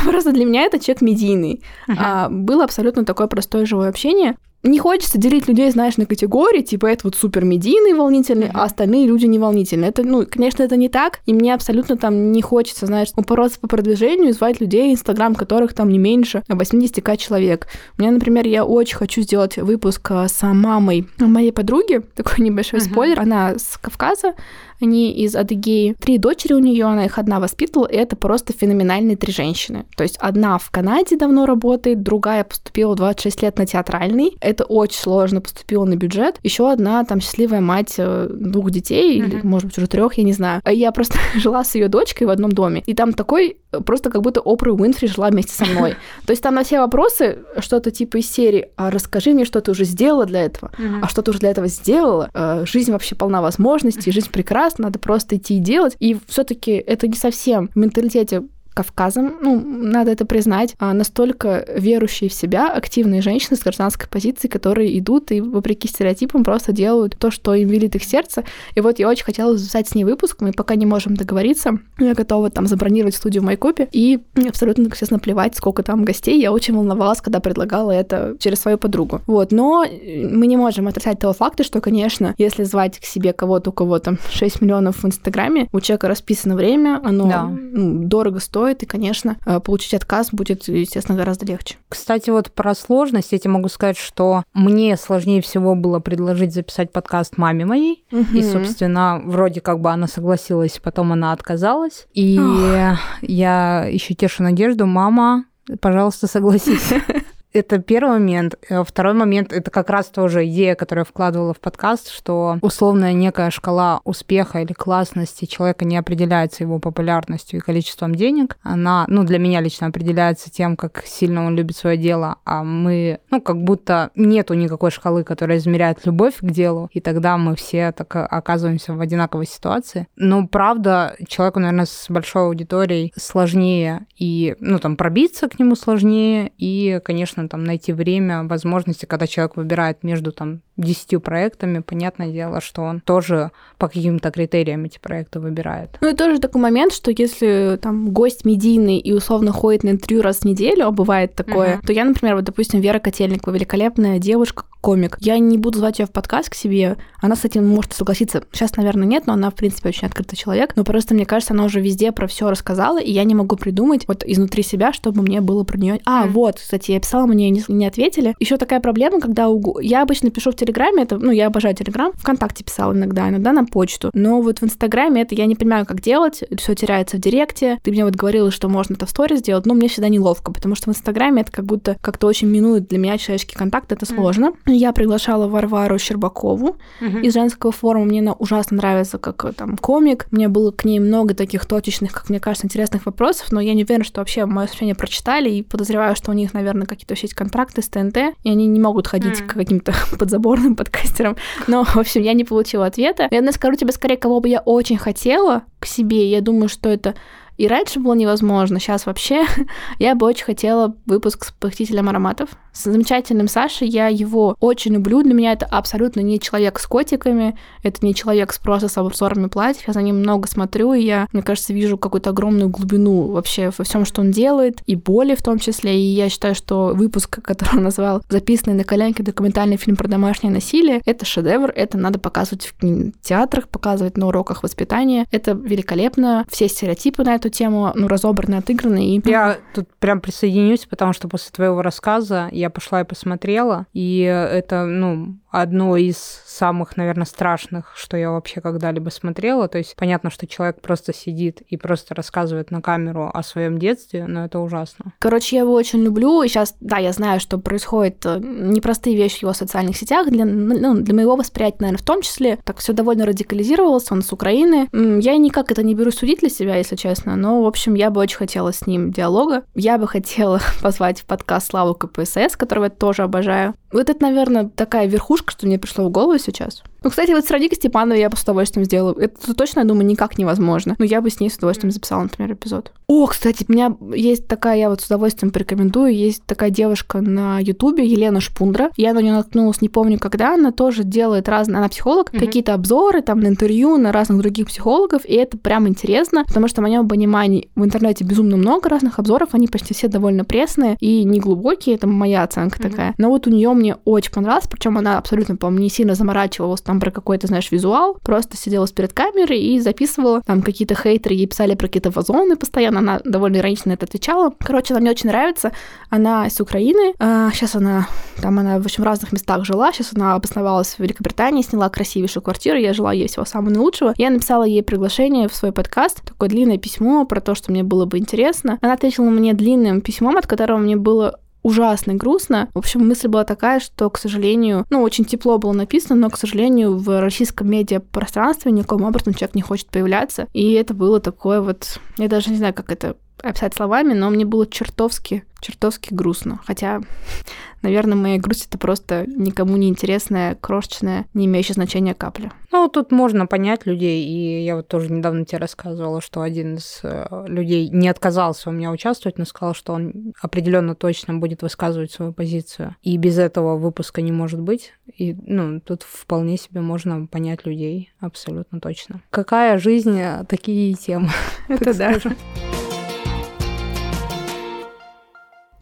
просто для меня это человек медийный. Uh-huh. А, было абсолютно такое простое живое общение. Не хочется делить людей, знаешь, на категории, типа это вот супер медийный волнительный, mm-hmm. а остальные люди не волнительные. Это, ну, конечно, это не так, и мне абсолютно там не хочется, знаешь, упороться по продвижению и звать людей, инстаграм которых там не меньше 80к человек. У меня, например, я очень хочу сделать выпуск э, с мамой моей подруги, такой небольшой mm-hmm. спойлер, она с Кавказа, они из Адыгеи. Три дочери у нее, она их одна воспитывала, и это просто феноменальные три женщины. То есть одна в Канаде давно работает, другая поступила 26 лет на театральный. Это очень сложно, поступила на бюджет. Еще одна там счастливая мать э, двух детей, mm-hmm. или, может быть, уже трех, я не знаю. Я просто жила с ее дочкой в одном доме, и там такой просто как будто Опра Уинфри жила вместе со мной. То есть там на все вопросы что-то типа из серии «А расскажи мне, что ты уже сделала для этого, а что ты уже для этого сделала, э, жизнь вообще полна возможностей, жизнь прекрасна, надо просто идти и делать. И все-таки это не совсем в менталитете Кавказом, ну, надо это признать, а настолько верующие в себя активные женщины с гражданской позиции, которые идут и, вопреки стереотипам, просто делают то, что им велит их сердце. И вот я очень хотела записать с ней выпуск, мы пока не можем договориться. Я готова там забронировать студию в Майкопе, и абсолютно, естественно, плевать, сколько там гостей. Я очень волновалась, когда предлагала это через свою подругу. Вот, но мы не можем отрицать того факта, что, конечно, если звать к себе кого-то, у кого там 6 миллионов в Инстаграме, у человека расписано время, оно да. ну, дорого стоит, стоит, и, конечно, э, получить отказ будет, естественно, гораздо легче. Кстати, вот про сложность я тебе могу сказать, что мне сложнее всего было предложить записать подкаст маме моей, угу. и, собственно, вроде как бы она согласилась, потом она отказалась, и Ох. я еще тешу надежду, мама, пожалуйста, согласись. Это первый момент. Э, второй момент — это как раз тоже идея, которую я вкладывала в подкаст, что условная некая шкала успеха или классности человека не определяется его популярностью и количеством денег. Она, ну, для меня лично определяется тем, как сильно он любит свое дело, а мы, ну, как будто нету никакой шкалы, которая измеряет любовь к делу, и тогда мы все так оказываемся в одинаковой ситуации. Но, правда, человеку, наверное, с большой аудиторией сложнее и, ну, там, пробиться к нему сложнее, и, конечно, конечно, там найти время, возможности, когда человек выбирает между там десятью проектами, понятное дело, что он тоже по каким-то критериям эти проекты выбирает. Ну и тоже такой момент, что если там гость медийный и условно ходит на интервью раз в неделю, а бывает такое, uh-huh. то я, например, вот, допустим, Вера Котельникова, великолепная девушка, комик. Я не буду звать ее в подкаст к себе. Она с этим может согласиться. Сейчас, наверное, нет, но она, в принципе, очень открытый человек. Но просто, мне кажется, она уже везде про все рассказала, и я не могу придумать вот изнутри себя, чтобы мне было про нее. А, mm. вот, кстати, я писала, мне не, не ответили. Еще такая проблема, когда у... я обычно пишу в Телеграме, это, ну, я обожаю Телеграм, ВКонтакте писала иногда, иногда на почту. Но вот в Инстаграме это я не понимаю, как делать. Все теряется в Директе. Ты мне вот говорила, что можно это в сторис сделать, но мне всегда неловко, потому что в Инстаграме это как будто как-то очень минует для меня человеческий контакт, это сложно. Mm. Я приглашала Варвару Щербакову uh-huh. из женского форума. Мне она ужасно нравится как э, там комик. Мне было к ней много таких точечных, как мне кажется, интересных вопросов, но я не уверена, что вообще мое сообщение прочитали, и подозреваю, что у них, наверное, какие-то вообще есть контракты с ТНТ, и они не могут ходить uh-huh. к каким-то подзаборным подкастерам. Но, в общем, я не получила ответа. Я скажу тебе скорее, кого бы я очень хотела к себе. Я думаю, что это и раньше было невозможно, сейчас вообще я бы очень хотела выпуск с похитителем ароматов. С замечательным Сашей я его очень люблю. Для меня это абсолютно не человек с котиками, это не человек с просто с обзорами платьев. Я за ним много смотрю, и я, мне кажется, вижу какую-то огромную глубину вообще во всем, что он делает, и боли в том числе. И я считаю, что выпуск, который он назвал «Записанный на коленке документальный фильм про домашнее насилие», это шедевр, это надо показывать в театрах, показывать на уроках воспитания. Это великолепно. Все стереотипы на эту эту тему, ну, разобраны, отыграны. И... Я тут прям присоединюсь, потому что после твоего рассказа я пошла и посмотрела, и это, ну, одно из самых, наверное, страшных, что я вообще когда-либо смотрела. То есть понятно, что человек просто сидит и просто рассказывает на камеру о своем детстве, но это ужасно. Короче, я его очень люблю. И сейчас, да, я знаю, что происходят э, непростые вещи в его социальных сетях. Для, ну, для моего восприятия, наверное, в том числе. Так все довольно радикализировалось. Он с Украины. Я никак это не беру судить для себя, если честно. Но, в общем, я бы очень хотела с ним диалога. Я бы хотела позвать в подкаст Славу КПСС, которого я тоже обожаю. Вот это, наверное, такая верхушка, что мне пришло в голову сейчас. Ну, кстати, вот с Радикой Степановой я бы с удовольствием сделала. Это точно, я думаю, никак невозможно. Но я бы с ней с удовольствием записала, например, эпизод. О, кстати, у меня есть такая, я вот с удовольствием порекомендую, есть такая девушка на Ютубе, Елена Шпундра. Я на нее наткнулась, не помню когда, она тоже делает разные, она психолог, mm-hmm. какие-то обзоры там на интервью, на разных других психологов, и это прям интересно, потому что в моем понимании в интернете безумно много разных обзоров, они почти все довольно пресные и неглубокие, это моя оценка mm-hmm. такая. Но вот у нее мне очень понравилось, причем она абсолютно, по-моему, не сильно заморачивалась там про какой-то, знаешь, визуал, просто сидела перед камерой и записывала, там какие-то хейтеры ей писали про какие-то вазоны постоянно, она довольно иронично это отвечала. Короче, она мне очень нравится, она с Украины, а, сейчас она, там она, в общем, в разных местах жила, сейчас она обосновалась в Великобритании, сняла красивейшую квартиру, я жила ей всего самого наилучшего. Я написала ей приглашение в свой подкаст, такое длинное письмо про то, что мне было бы интересно. Она ответила мне длинным письмом, от которого мне было ужасно грустно. В общем, мысль была такая, что, к сожалению, ну, очень тепло было написано, но, к сожалению, в российском медиапространстве никаким образом человек не хочет появляться. И это было такое вот... Я даже не знаю, как это описать словами, но мне было чертовски, чертовски грустно. Хотя, наверное, моя грусть это просто никому не интересная, крошечная, не имеющая значения капля. Ну, тут можно понять людей, и я вот тоже недавно тебе рассказывала, что один из э, людей не отказался у меня участвовать, но сказал, что он определенно точно будет высказывать свою позицию. И без этого выпуска не может быть. И, ну, тут вполне себе можно понять людей, абсолютно точно. Какая жизнь, такие темы. Это да.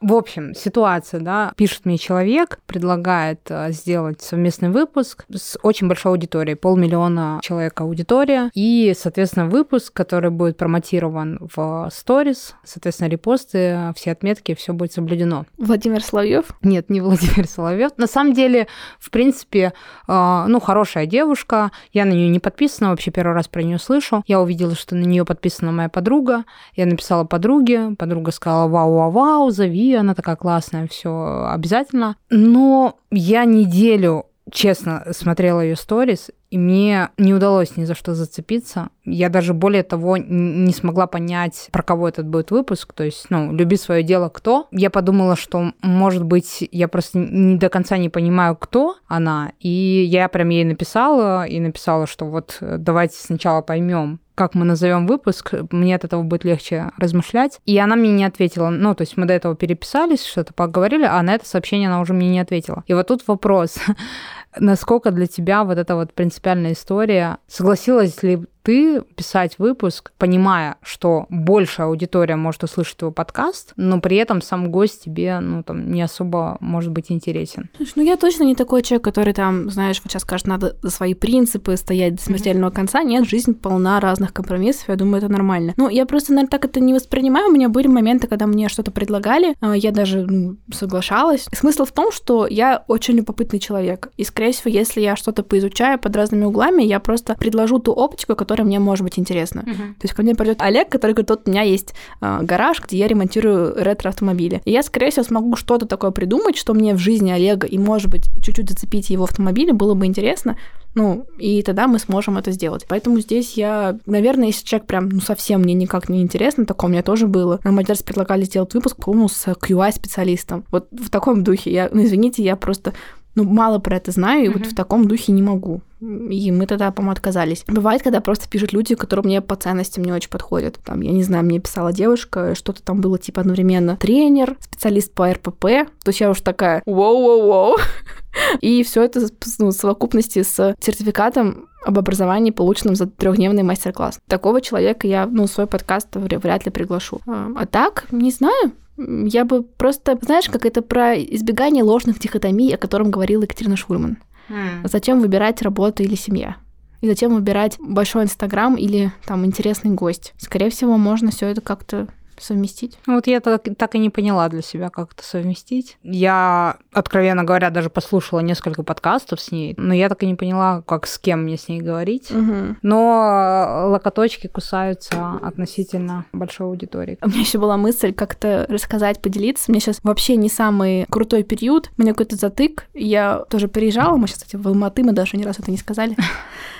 В общем, ситуация, да, пишет мне человек, предлагает э, сделать совместный выпуск с очень большой аудиторией, полмиллиона человек аудитория, и, соответственно, выпуск, который будет промотирован в сторис, соответственно, репосты, все отметки, все будет соблюдено. Владимир Соловьев? Нет, не Владимир Соловьев. На самом деле, в принципе, э, ну, хорошая девушка, я на нее не подписана, вообще первый раз про нее слышу. Я увидела, что на нее подписана моя подруга, я написала подруге, подруга сказала, вау-вау-вау, зови она такая классная, все обязательно. Но я неделю честно смотрела ее сторис, и мне не удалось ни за что зацепиться. Я даже более того не смогла понять, про кого этот будет выпуск. То есть, ну, люби свое дело кто. Я подумала, что, может быть, я просто не до конца не понимаю, кто она. И я прям ей написала, и написала, что вот давайте сначала поймем, как мы назовем выпуск, мне от этого будет легче размышлять. И она мне не ответила. Ну, то есть мы до этого переписались, что-то поговорили, а на это сообщение она уже мне не ответила. И вот тут вопрос, насколько для тебя вот эта вот принципиальная история, согласилась ли ты писать выпуск, понимая, что большая аудитория может услышать твой подкаст, но при этом сам гость тебе, ну, там, не особо может быть интересен. Слушай, ну, я точно не такой человек, который там, знаешь, вот сейчас скажет, надо за свои принципы стоять до смертельного mm-hmm. конца. Нет, жизнь полна разных компромиссов, я думаю, это нормально. Ну, я просто, наверное, так это не воспринимаю. У меня были моменты, когда мне что-то предлагали, а, я даже ну, соглашалась. Смысл в том, что я очень любопытный человек. И, скорее всего, если я что-то поизучаю под разными углами, я просто предложу ту оптику, которая которое мне может быть интересно. Uh-huh. То есть ко мне придет Олег, который говорит, вот у меня есть э, гараж, где я ремонтирую ретро-автомобили. И я, скорее всего, смогу что-то такое придумать, что мне в жизни Олега и, может быть, чуть-чуть зацепить его автомобили было бы интересно. Ну, и тогда мы сможем это сделать. Поэтому здесь я, наверное, если человек прям, ну, совсем мне никак не интересно, такое у меня тоже было. Нам один раз предлагали сделать выпуск, по-моему, с QI-специалистом. Вот в таком духе. Я, ну, извините, я просто ну, мало про это знаю, и mm-hmm. вот в таком духе не могу. И мы тогда, по-моему, отказались. Бывает, когда просто пишут люди, которые мне по ценностям не очень подходят. Там, я не знаю, мне писала девушка, что-то там было типа одновременно тренер, специалист по РПП. То есть я уж такая, воу-воу-воу. И все это ну, в совокупности с сертификатом об образовании, полученном за трехдневный мастер-класс. Такого человека я, ну, свой подкаст вряд ли приглашу. А, а так, не знаю, я бы просто, знаешь, как это про избегание ложных дихотомий, о котором говорила Екатерина Шульман. Mm. Зачем выбирать работа или семья? И затем выбирать большой Инстаграм или там интересный гость. Скорее всего, можно все это как-то совместить? Ну, вот я так, так и не поняла для себя, как это совместить. Я, откровенно говоря, даже послушала несколько подкастов с ней, но я так и не поняла, как с кем мне с ней говорить. Угу. Но локоточки кусаются относительно большой аудитории. У меня еще была мысль как-то рассказать, поделиться. У меня сейчас вообще не самый крутой период. У меня какой-то затык. Я тоже переезжала. Мы сейчас, кстати, в Алматы, мы даже ни разу это не сказали.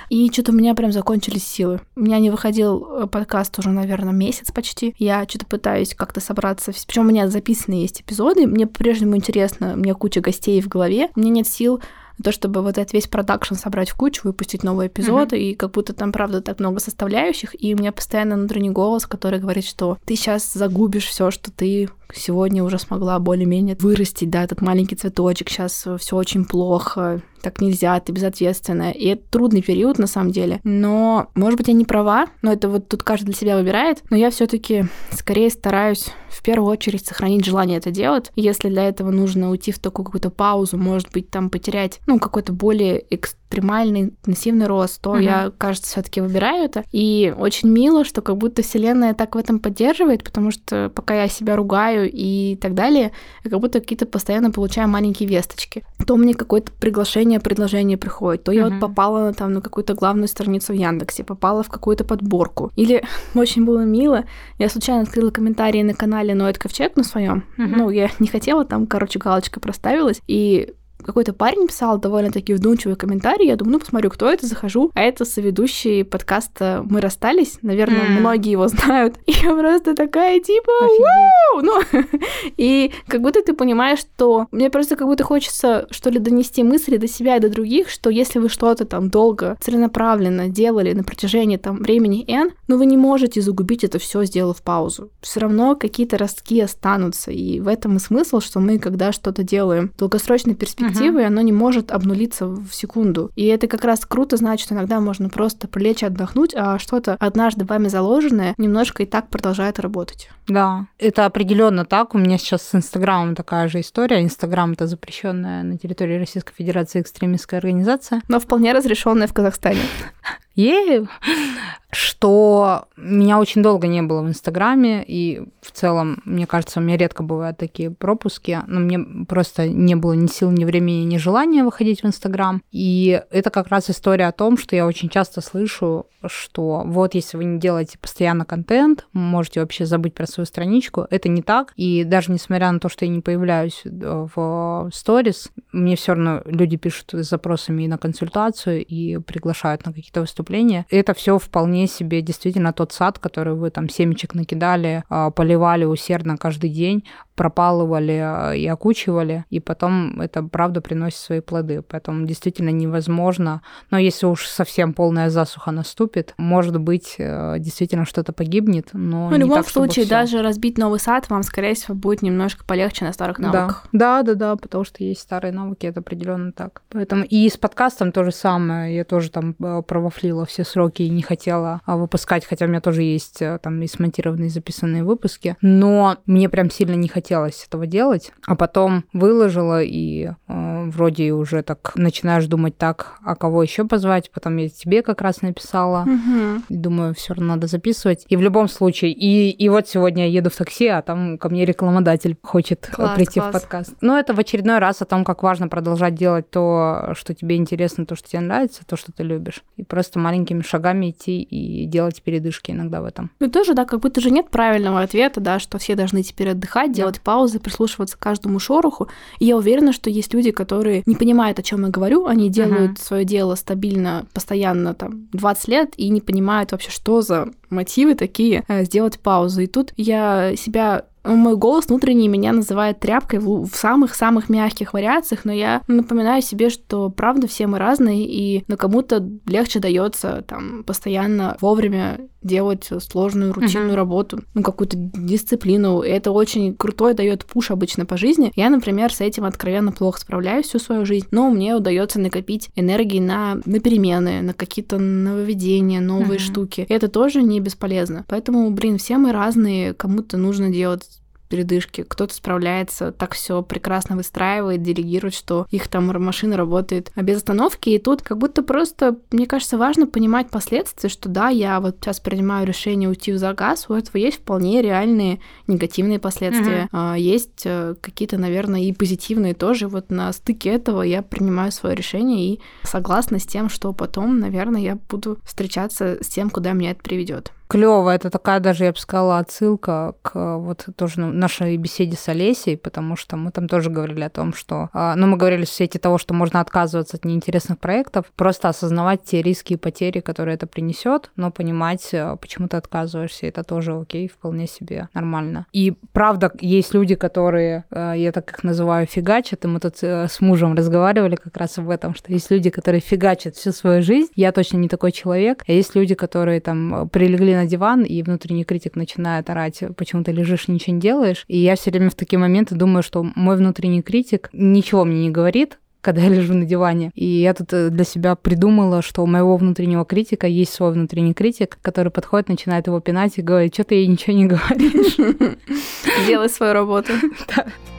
И что-то у меня прям закончились силы. У меня не выходил э, подкаст уже, наверное, месяц почти. Я что-то пытаюсь как-то собраться. Причем у меня записаны есть эпизоды. Мне по-прежнему интересно, у меня куча гостей в голове. Мне нет сил то, чтобы вот этот весь продакшн собрать в кучу, выпустить новый эпизод, mm-hmm. и как будто там, правда, так много составляющих, и у меня постоянно внутренний голос, который говорит, что ты сейчас загубишь все, что ты сегодня уже смогла более-менее вырастить, да, этот маленький цветочек, сейчас все очень плохо, так нельзя, ты безответственная. И это трудный период, на самом деле. Но, может быть, я не права, но это вот тут каждый для себя выбирает. Но я все таки скорее стараюсь в первую очередь сохранить желание это делать. Если для этого нужно уйти в такую какую-то паузу, может быть, там потерять, ну, какой-то более экстремальный интенсивный рост, то uh-huh. я, кажется, все-таки выбираю это. И очень мило, что как будто Вселенная так в этом поддерживает, потому что пока я себя ругаю и так далее, я как будто какие-то постоянно получаю маленькие весточки. То мне какое-то приглашение, предложение приходит, то uh-huh. я вот попала там на какую-то главную страницу в Яндексе, попала в какую-то подборку. Или очень было мило, я случайно открыла комментарии на канале Ноэт Ковчег на своем. Uh-huh. Ну, я не хотела, там, короче, галочка проставилась. И какой-то парень писал довольно-таки вдумчивый комментарий. Я думаю, ну, посмотрю, кто это, захожу. А это соведущий подкаста «Мы расстались». Наверное, mm. многие его знают. И я просто такая, типа, Вау! Ну, и как будто ты понимаешь, что мне просто как будто хочется, что ли, донести мысли до себя и до других, что если вы что-то там долго, целенаправленно делали на протяжении там времени N, но ну, вы не можете загубить это все, сделав паузу. Все равно какие-то ростки останутся. И в этом и смысл, что мы, когда что-то делаем в долгосрочной перспективе, перспективы, uh-huh. оно не может обнулиться в секунду. И это как раз круто знать, что иногда можно просто прилечь отдохнуть, а что-то однажды вами заложенное немножко и так продолжает работать. Да, это определенно так. У меня сейчас с Инстаграмом такая же история. Инстаграм это запрещенная на территории Российской Федерации экстремистская организация. Но вполне разрешенная в Казахстане. Е, что меня очень долго не было в Инстаграме, и в целом, мне кажется, у меня редко бывают такие пропуски, но мне просто не было ни сил, ни времени, ни желания выходить в Инстаграм. И это как раз история о том, что я очень часто слышу, что вот если вы не делаете постоянно контент, можете вообще забыть про свою страничку. Это не так. И даже несмотря на то, что я не появляюсь э, в сторис, мне все равно люди пишут с запросами и на консультацию, и приглашают на какие-то выступления. Это все вполне себе действительно тот сад, который вы там семечек накидали, а, поливали усердно каждый день, пропалывали а, и окучивали, и потом это правда приносит свои плоды. Поэтому действительно невозможно. Но если уж совсем полная засуха наступит, может быть, э, действительно что-то погибнет, но ну, В любом так, случае, даже разбить новый сад вам, скорее всего, будет немножко полегче на старых навыках. Да, да, да, да потому что есть старые навыки, это определенно так. Поэтому и с подкастом то же самое. Я тоже там э, провафлила все сроки и не хотела а, выпускать, хотя у меня тоже есть э, там и смонтированные записанные выпуски. Но мне прям сильно не хотелось хотелось этого делать, а потом выложила и э, вроде уже так начинаешь думать так, а кого еще позвать, потом я тебе как раз написала, угу. думаю, все равно надо записывать. И в любом случае, и, и вот сегодня я еду в такси, а там ко мне рекламодатель хочет класс, прийти класс. в подкаст. Но это в очередной раз о том, как важно продолжать делать то, что тебе интересно, то, что тебе нравится, то, что ты любишь. И просто маленькими шагами идти и делать передышки иногда в этом. Ну тоже, да, как будто же нет правильного ответа, да, что все должны теперь отдыхать, делать делать паузы, прислушиваться к каждому шороху. И я уверена, что есть люди, которые не понимают, о чем я говорю, они делают uh-huh. свое дело стабильно, постоянно там 20 лет и не понимают вообще, что за мотивы такие э, сделать паузу. И тут я себя мой голос внутренний меня называет тряпкой в самых-самых мягких вариациях, но я напоминаю себе, что правда все мы разные, и на кому-то легче дается там постоянно вовремя делать сложную рутинную uh-huh. работу, ну какую-то дисциплину. И это очень крутой дает пуш обычно по жизни. Я, например, с этим откровенно плохо справляюсь всю свою жизнь, но мне удается накопить энергии на, на перемены, на какие-то нововведения, новые uh-huh. штуки. И это тоже не бесполезно. Поэтому, блин, все мы разные, кому-то нужно делать передышки. Кто-то справляется, так все прекрасно выстраивает, делегирует, что их там машина работает без остановки. И тут как будто просто, мне кажется, важно понимать последствия, что да, я вот сейчас принимаю решение уйти в загаз, у этого есть вполне реальные негативные последствия. Uh-huh. Есть э, какие-то, наверное, и позитивные тоже. Вот на стыке этого я принимаю свое решение и согласна с тем, что потом, наверное, я буду встречаться с тем, куда меня это приведет. Клево, это такая даже, я бы сказала, отсылка к вот тоже нашей беседе с Олесей, потому что мы там тоже говорили о том, что, а, ну, мы говорили в свете того, что можно отказываться от неинтересных проектов, просто осознавать те риски и потери, которые это принесет, но понимать, э, почему ты отказываешься, это тоже окей, вполне себе нормально. И правда, есть люди, которые, э, я так их называю, фигачат, и мы тут э, с мужем разговаривали как раз об этом, что есть люди, которые фигачат всю свою жизнь, я точно не такой человек, а есть люди, которые там прилегли на диван, и внутренний критик начинает орать, почему ты лежишь, ничего не делаешь, и я все время в такие моменты думаю, что мой внутренний критик ничего мне не говорит, когда я лежу на диване. И я тут э, для себя придумала, что у моего внутреннего критика есть свой внутренний критик, который подходит, начинает его пинать и говорит, что ты ей ничего не говоришь. Делай свою работу.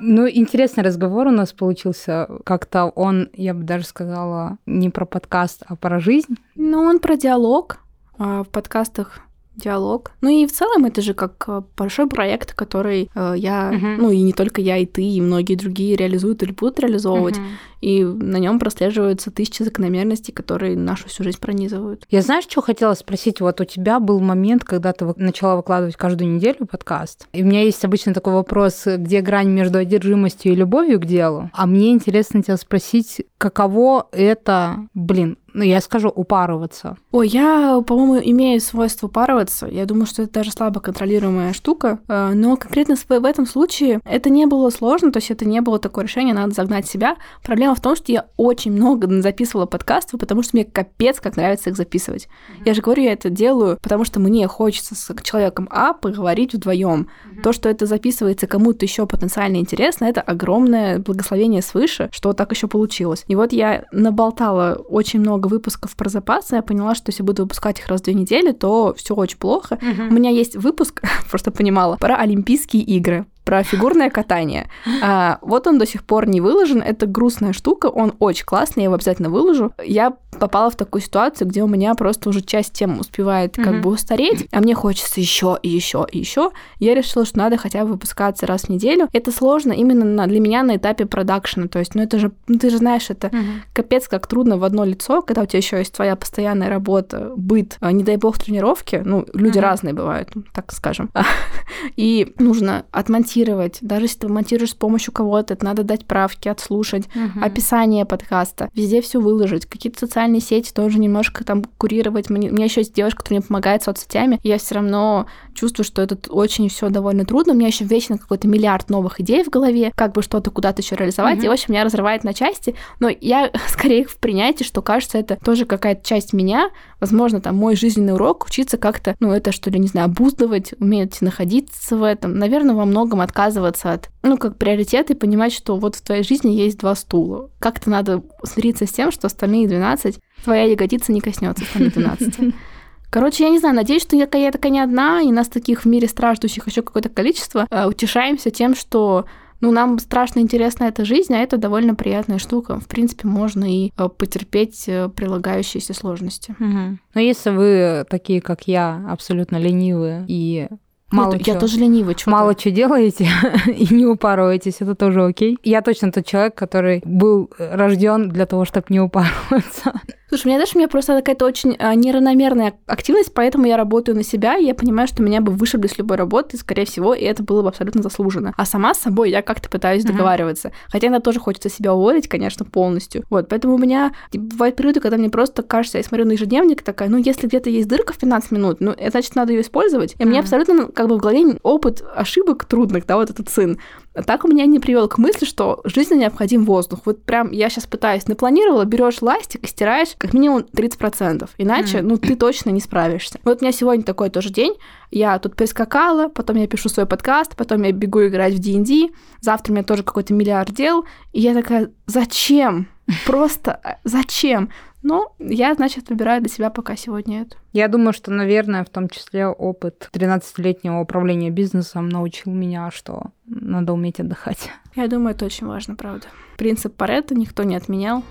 Ну, интересный разговор у нас получился. Как-то он, я бы даже сказала, не про подкаст, а про жизнь. Ну, он про диалог. А в подкастах диалог. Ну и в целом это же как э, большой проект, который э, я, uh-huh. ну и не только я, и ты, и многие другие реализуют или будут реализовывать. Uh-huh. И на нем прослеживаются тысячи закономерностей, которые нашу всю жизнь пронизывают. Я знаешь, что хотела спросить? Вот у тебя был момент, когда ты начала выкладывать каждую неделю подкаст. И у меня есть обычно такой вопрос, где грань между одержимостью и любовью к делу. А мне интересно тебя спросить, каково это, блин, ну, я скажу, упарываться. Ой, я, по-моему, имею свойство упарываться. Я думаю, что это даже слабо контролируемая штука. Э, но конкретно в этом случае это не было сложно, то есть это не было такое решение, надо загнать себя. Проблема в том, что я очень много записывала подкастов, потому что мне капец как нравится их записывать. Mm-hmm. Я же говорю, я это делаю, потому что мне хочется с человеком А поговорить вдвоем. Mm-hmm. То, что это записывается кому-то еще потенциально интересно, это огромное благословение свыше, что так еще получилось. И вот я наболтала очень много выпусков про запасы, я поняла, что если буду выпускать их раз в две недели, то все очень плохо. Uh-huh. У меня есть выпуск, просто понимала, про Олимпийские игры про фигурное катание. А, вот он до сих пор не выложен. Это грустная штука. Он очень классный, я его обязательно выложу. Я попала в такую ситуацию, где у меня просто уже часть тем успевает как mm-hmm. бы устареть, а мне хочется еще и еще и еще. Я решила, что надо хотя бы выпускаться раз в неделю. Это сложно именно на, для меня на этапе продакшена. То есть, ну это же, ну, ты же знаешь, это mm-hmm. капец как трудно в одно лицо, когда у тебя еще есть твоя постоянная работа, быт, а, не дай бог тренировки. Ну, люди mm-hmm. разные бывают, так скажем. И нужно отмонтировать монтировать. Даже если ты монтируешь с помощью кого-то, это надо дать правки, отслушать, угу. описание подкаста, везде все выложить. Какие-то социальные сети тоже немножко там курировать. Мне, у меня еще есть девушка, которая мне помогает соцсетями. И я все равно чувствую, что это очень все довольно трудно. У меня еще вечно какой-то миллиард новых идей в голове, как бы что-то куда-то еще реализовать. Угу. И, в общем, меня разрывает на части. Но я скорее в принятии, что кажется, это тоже какая-то часть меня. Возможно, там мой жизненный урок учиться как-то, ну, это что ли, не знаю, обуздывать, уметь находиться в этом. Наверное, во многом отказываться от, ну, как приоритет и понимать, что вот в твоей жизни есть два стула. Как-то надо смириться с тем, что остальные 12 твоя ягодица не коснется остальных 12. Короче, я не знаю, надеюсь, что я, я такая не одна, и нас таких в мире страждущих еще какое-то количество. Э, утешаемся тем, что ну, нам страшно интересна эта жизнь, а это довольно приятная штука. В принципе, можно и э, потерпеть э, прилагающиеся сложности. Угу. Но если вы такие, как я, абсолютно ленивые и Мало Нет, чё, я тоже ленивый, что Мало что делаете и не упарываетесь, это тоже окей. Я точно тот человек, который был рожден для того, чтобы не упарываться. Слушай, у меня даже у меня просто какая-то очень а, неравномерная активность, поэтому я работаю на себя, и я понимаю, что меня бы вышибли с любой работы, скорее всего, и это было бы абсолютно заслуженно. А сама с собой я как-то пытаюсь mm-hmm. договариваться. Хотя иногда тоже хочется себя уволить, конечно, полностью. Вот, поэтому у меня бывают периоды, когда мне просто кажется, я смотрю на ежедневник такая, ну, если где-то есть дырка в 15 минут, ну, это значит, надо ее использовать. И mm-hmm. мне абсолютно ну, как бы в голове опыт ошибок трудных, да, вот этот сын так у меня не привел к мысли, что жизненно необходим воздух. Вот прям я сейчас пытаюсь, напланировала, берешь ластик и стираешь как минимум 30%. Иначе, mm. ну, ты точно не справишься. Вот у меня сегодня такой тоже день. Я тут прискакала, потом я пишу свой подкаст, потом я бегу играть в D&D. Завтра у меня тоже какой-то миллиард дел. И я такая, зачем? Просто э, зачем? Ну, я, значит, выбираю для себя пока сегодня это. Я думаю, что, наверное, в том числе опыт 13-летнего управления бизнесом научил меня, что надо уметь отдыхать. Я думаю, это очень важно, правда. Принцип Паретта никто не отменял.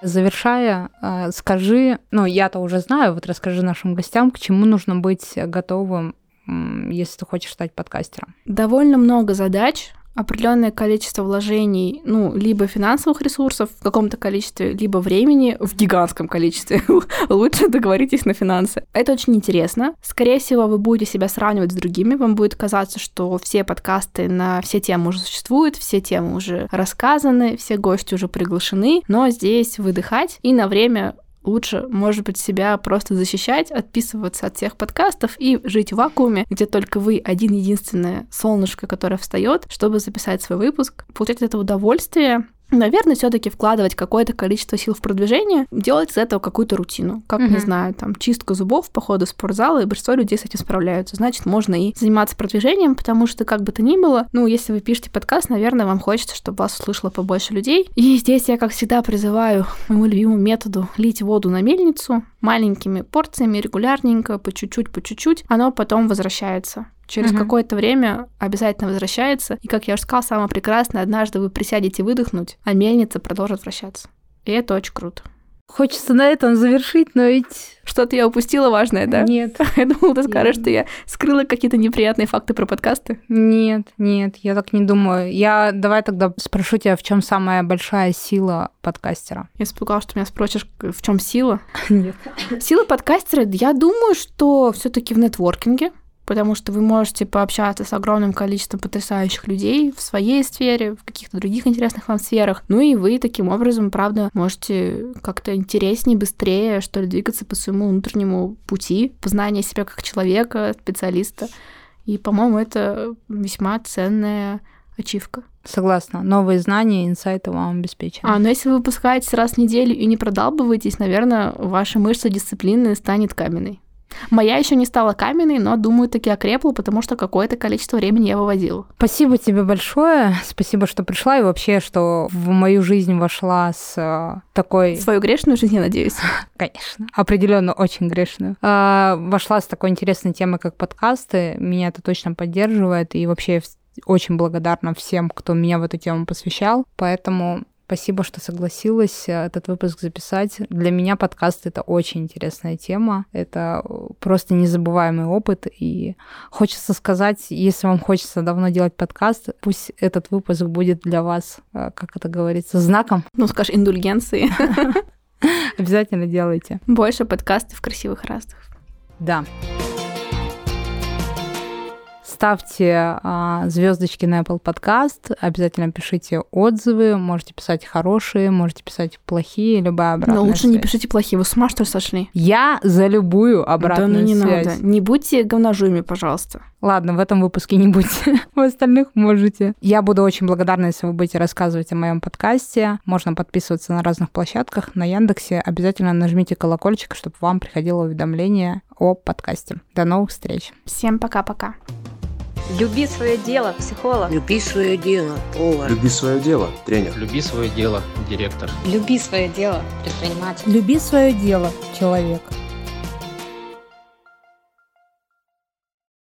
Завершая, э, скажи, ну, я-то уже знаю, вот расскажи нашим гостям, к чему нужно быть готовым, если ты хочешь стать подкастером. Довольно много задач, определенное количество вложений, ну, либо финансовых ресурсов в каком-то количестве, либо времени в гигантском количестве. Лучше договоритесь на финансы. Это очень интересно. Скорее всего, вы будете себя сравнивать с другими, вам будет казаться, что все подкасты на все темы уже существуют, все темы уже рассказаны, все гости уже приглашены, но здесь выдыхать и на время лучше, может быть, себя просто защищать, отписываться от всех подкастов и жить в вакууме, где только вы один единственное солнышко, которое встает, чтобы записать свой выпуск, получать это удовольствие, наверное, все-таки вкладывать какое-то количество сил в продвижение, делать из этого какую-то рутину. Как, mm-hmm. не знаю, там, чистка зубов, походы в спортзал, и большинство людей с этим справляются. Значит, можно и заниматься продвижением, потому что, как бы то ни было, ну, если вы пишете подкаст, наверное, вам хочется, чтобы вас услышало побольше людей. И здесь я, как всегда, призываю моему любимому методу лить воду на мельницу маленькими порциями, регулярненько, по чуть-чуть, по чуть-чуть, оно потом возвращается через угу. какое-то время обязательно возвращается. И, как я уже сказала, самое прекрасное, однажды вы присядете выдохнуть, а мельница продолжит вращаться. И это очень круто. Хочется на этом завершить, но ведь... Что-то я упустила важное, да? Нет. Я думала, ты скажешь, что я скрыла какие-то неприятные факты про подкасты. Нет, нет, я так не думаю. Я давай тогда спрошу тебя, в чем самая большая сила подкастера? Я испугалась, что меня спросишь, в чем сила? Нет. Сила подкастера, я думаю, что все-таки в нетворкинге потому что вы можете пообщаться с огромным количеством потрясающих людей в своей сфере, в каких-то других интересных вам сферах. Ну и вы таким образом, правда, можете как-то интереснее, быстрее, что ли, двигаться по своему внутреннему пути, познания себя как человека, специалиста. И, по-моему, это весьма ценная ачивка. Согласна. Новые знания, инсайты вам обеспечены. А, но если вы выпускаетесь раз в неделю и не продалбываетесь, наверное, ваша мышца дисциплины станет каменной. Моя еще не стала каменной, но, думаю, таки окрепла, потому что какое-то количество времени я выводила. Спасибо тебе большое. Спасибо, что пришла и вообще, что в мою жизнь вошла с э, такой... Свою грешную жизнь, я надеюсь. Конечно. Определенно очень грешную. Э, вошла с такой интересной темой, как подкасты. Меня это точно поддерживает. И вообще очень благодарна всем, кто меня в эту тему посвящал. Поэтому Спасибо, что согласилась э, этот выпуск записать. Для меня подкаст — это очень интересная тема. Это просто незабываемый опыт. И хочется сказать, если вам хочется давно делать подкаст, пусть этот выпуск будет для вас, э, как это говорится, знаком. Ну, скажешь, индульгенции. Обязательно делайте. Больше подкастов красивых разных. Да ставьте а, звездочки на Apple Podcast, обязательно пишите отзывы, можете писать хорошие, можете писать плохие, любая обратная Но лучше связь. не пишите плохие, вы с ума что ли сошли? Я за любую обратную да, ну не связь. надо. Не будьте говножуями, пожалуйста. Ладно, в этом выпуске не будьте, в остальных можете. Я буду очень благодарна, если вы будете рассказывать о моем подкасте. Можно подписываться на разных площадках, на Яндексе. Обязательно нажмите колокольчик, чтобы вам приходило уведомление о подкасте. До новых встреч. Всем пока-пока. Люби свое дело, психолог. Люби свое дело, повар. Люби свое дело, тренер. Люби свое дело, директор. Люби свое дело, предприниматель. Люби свое дело, человек.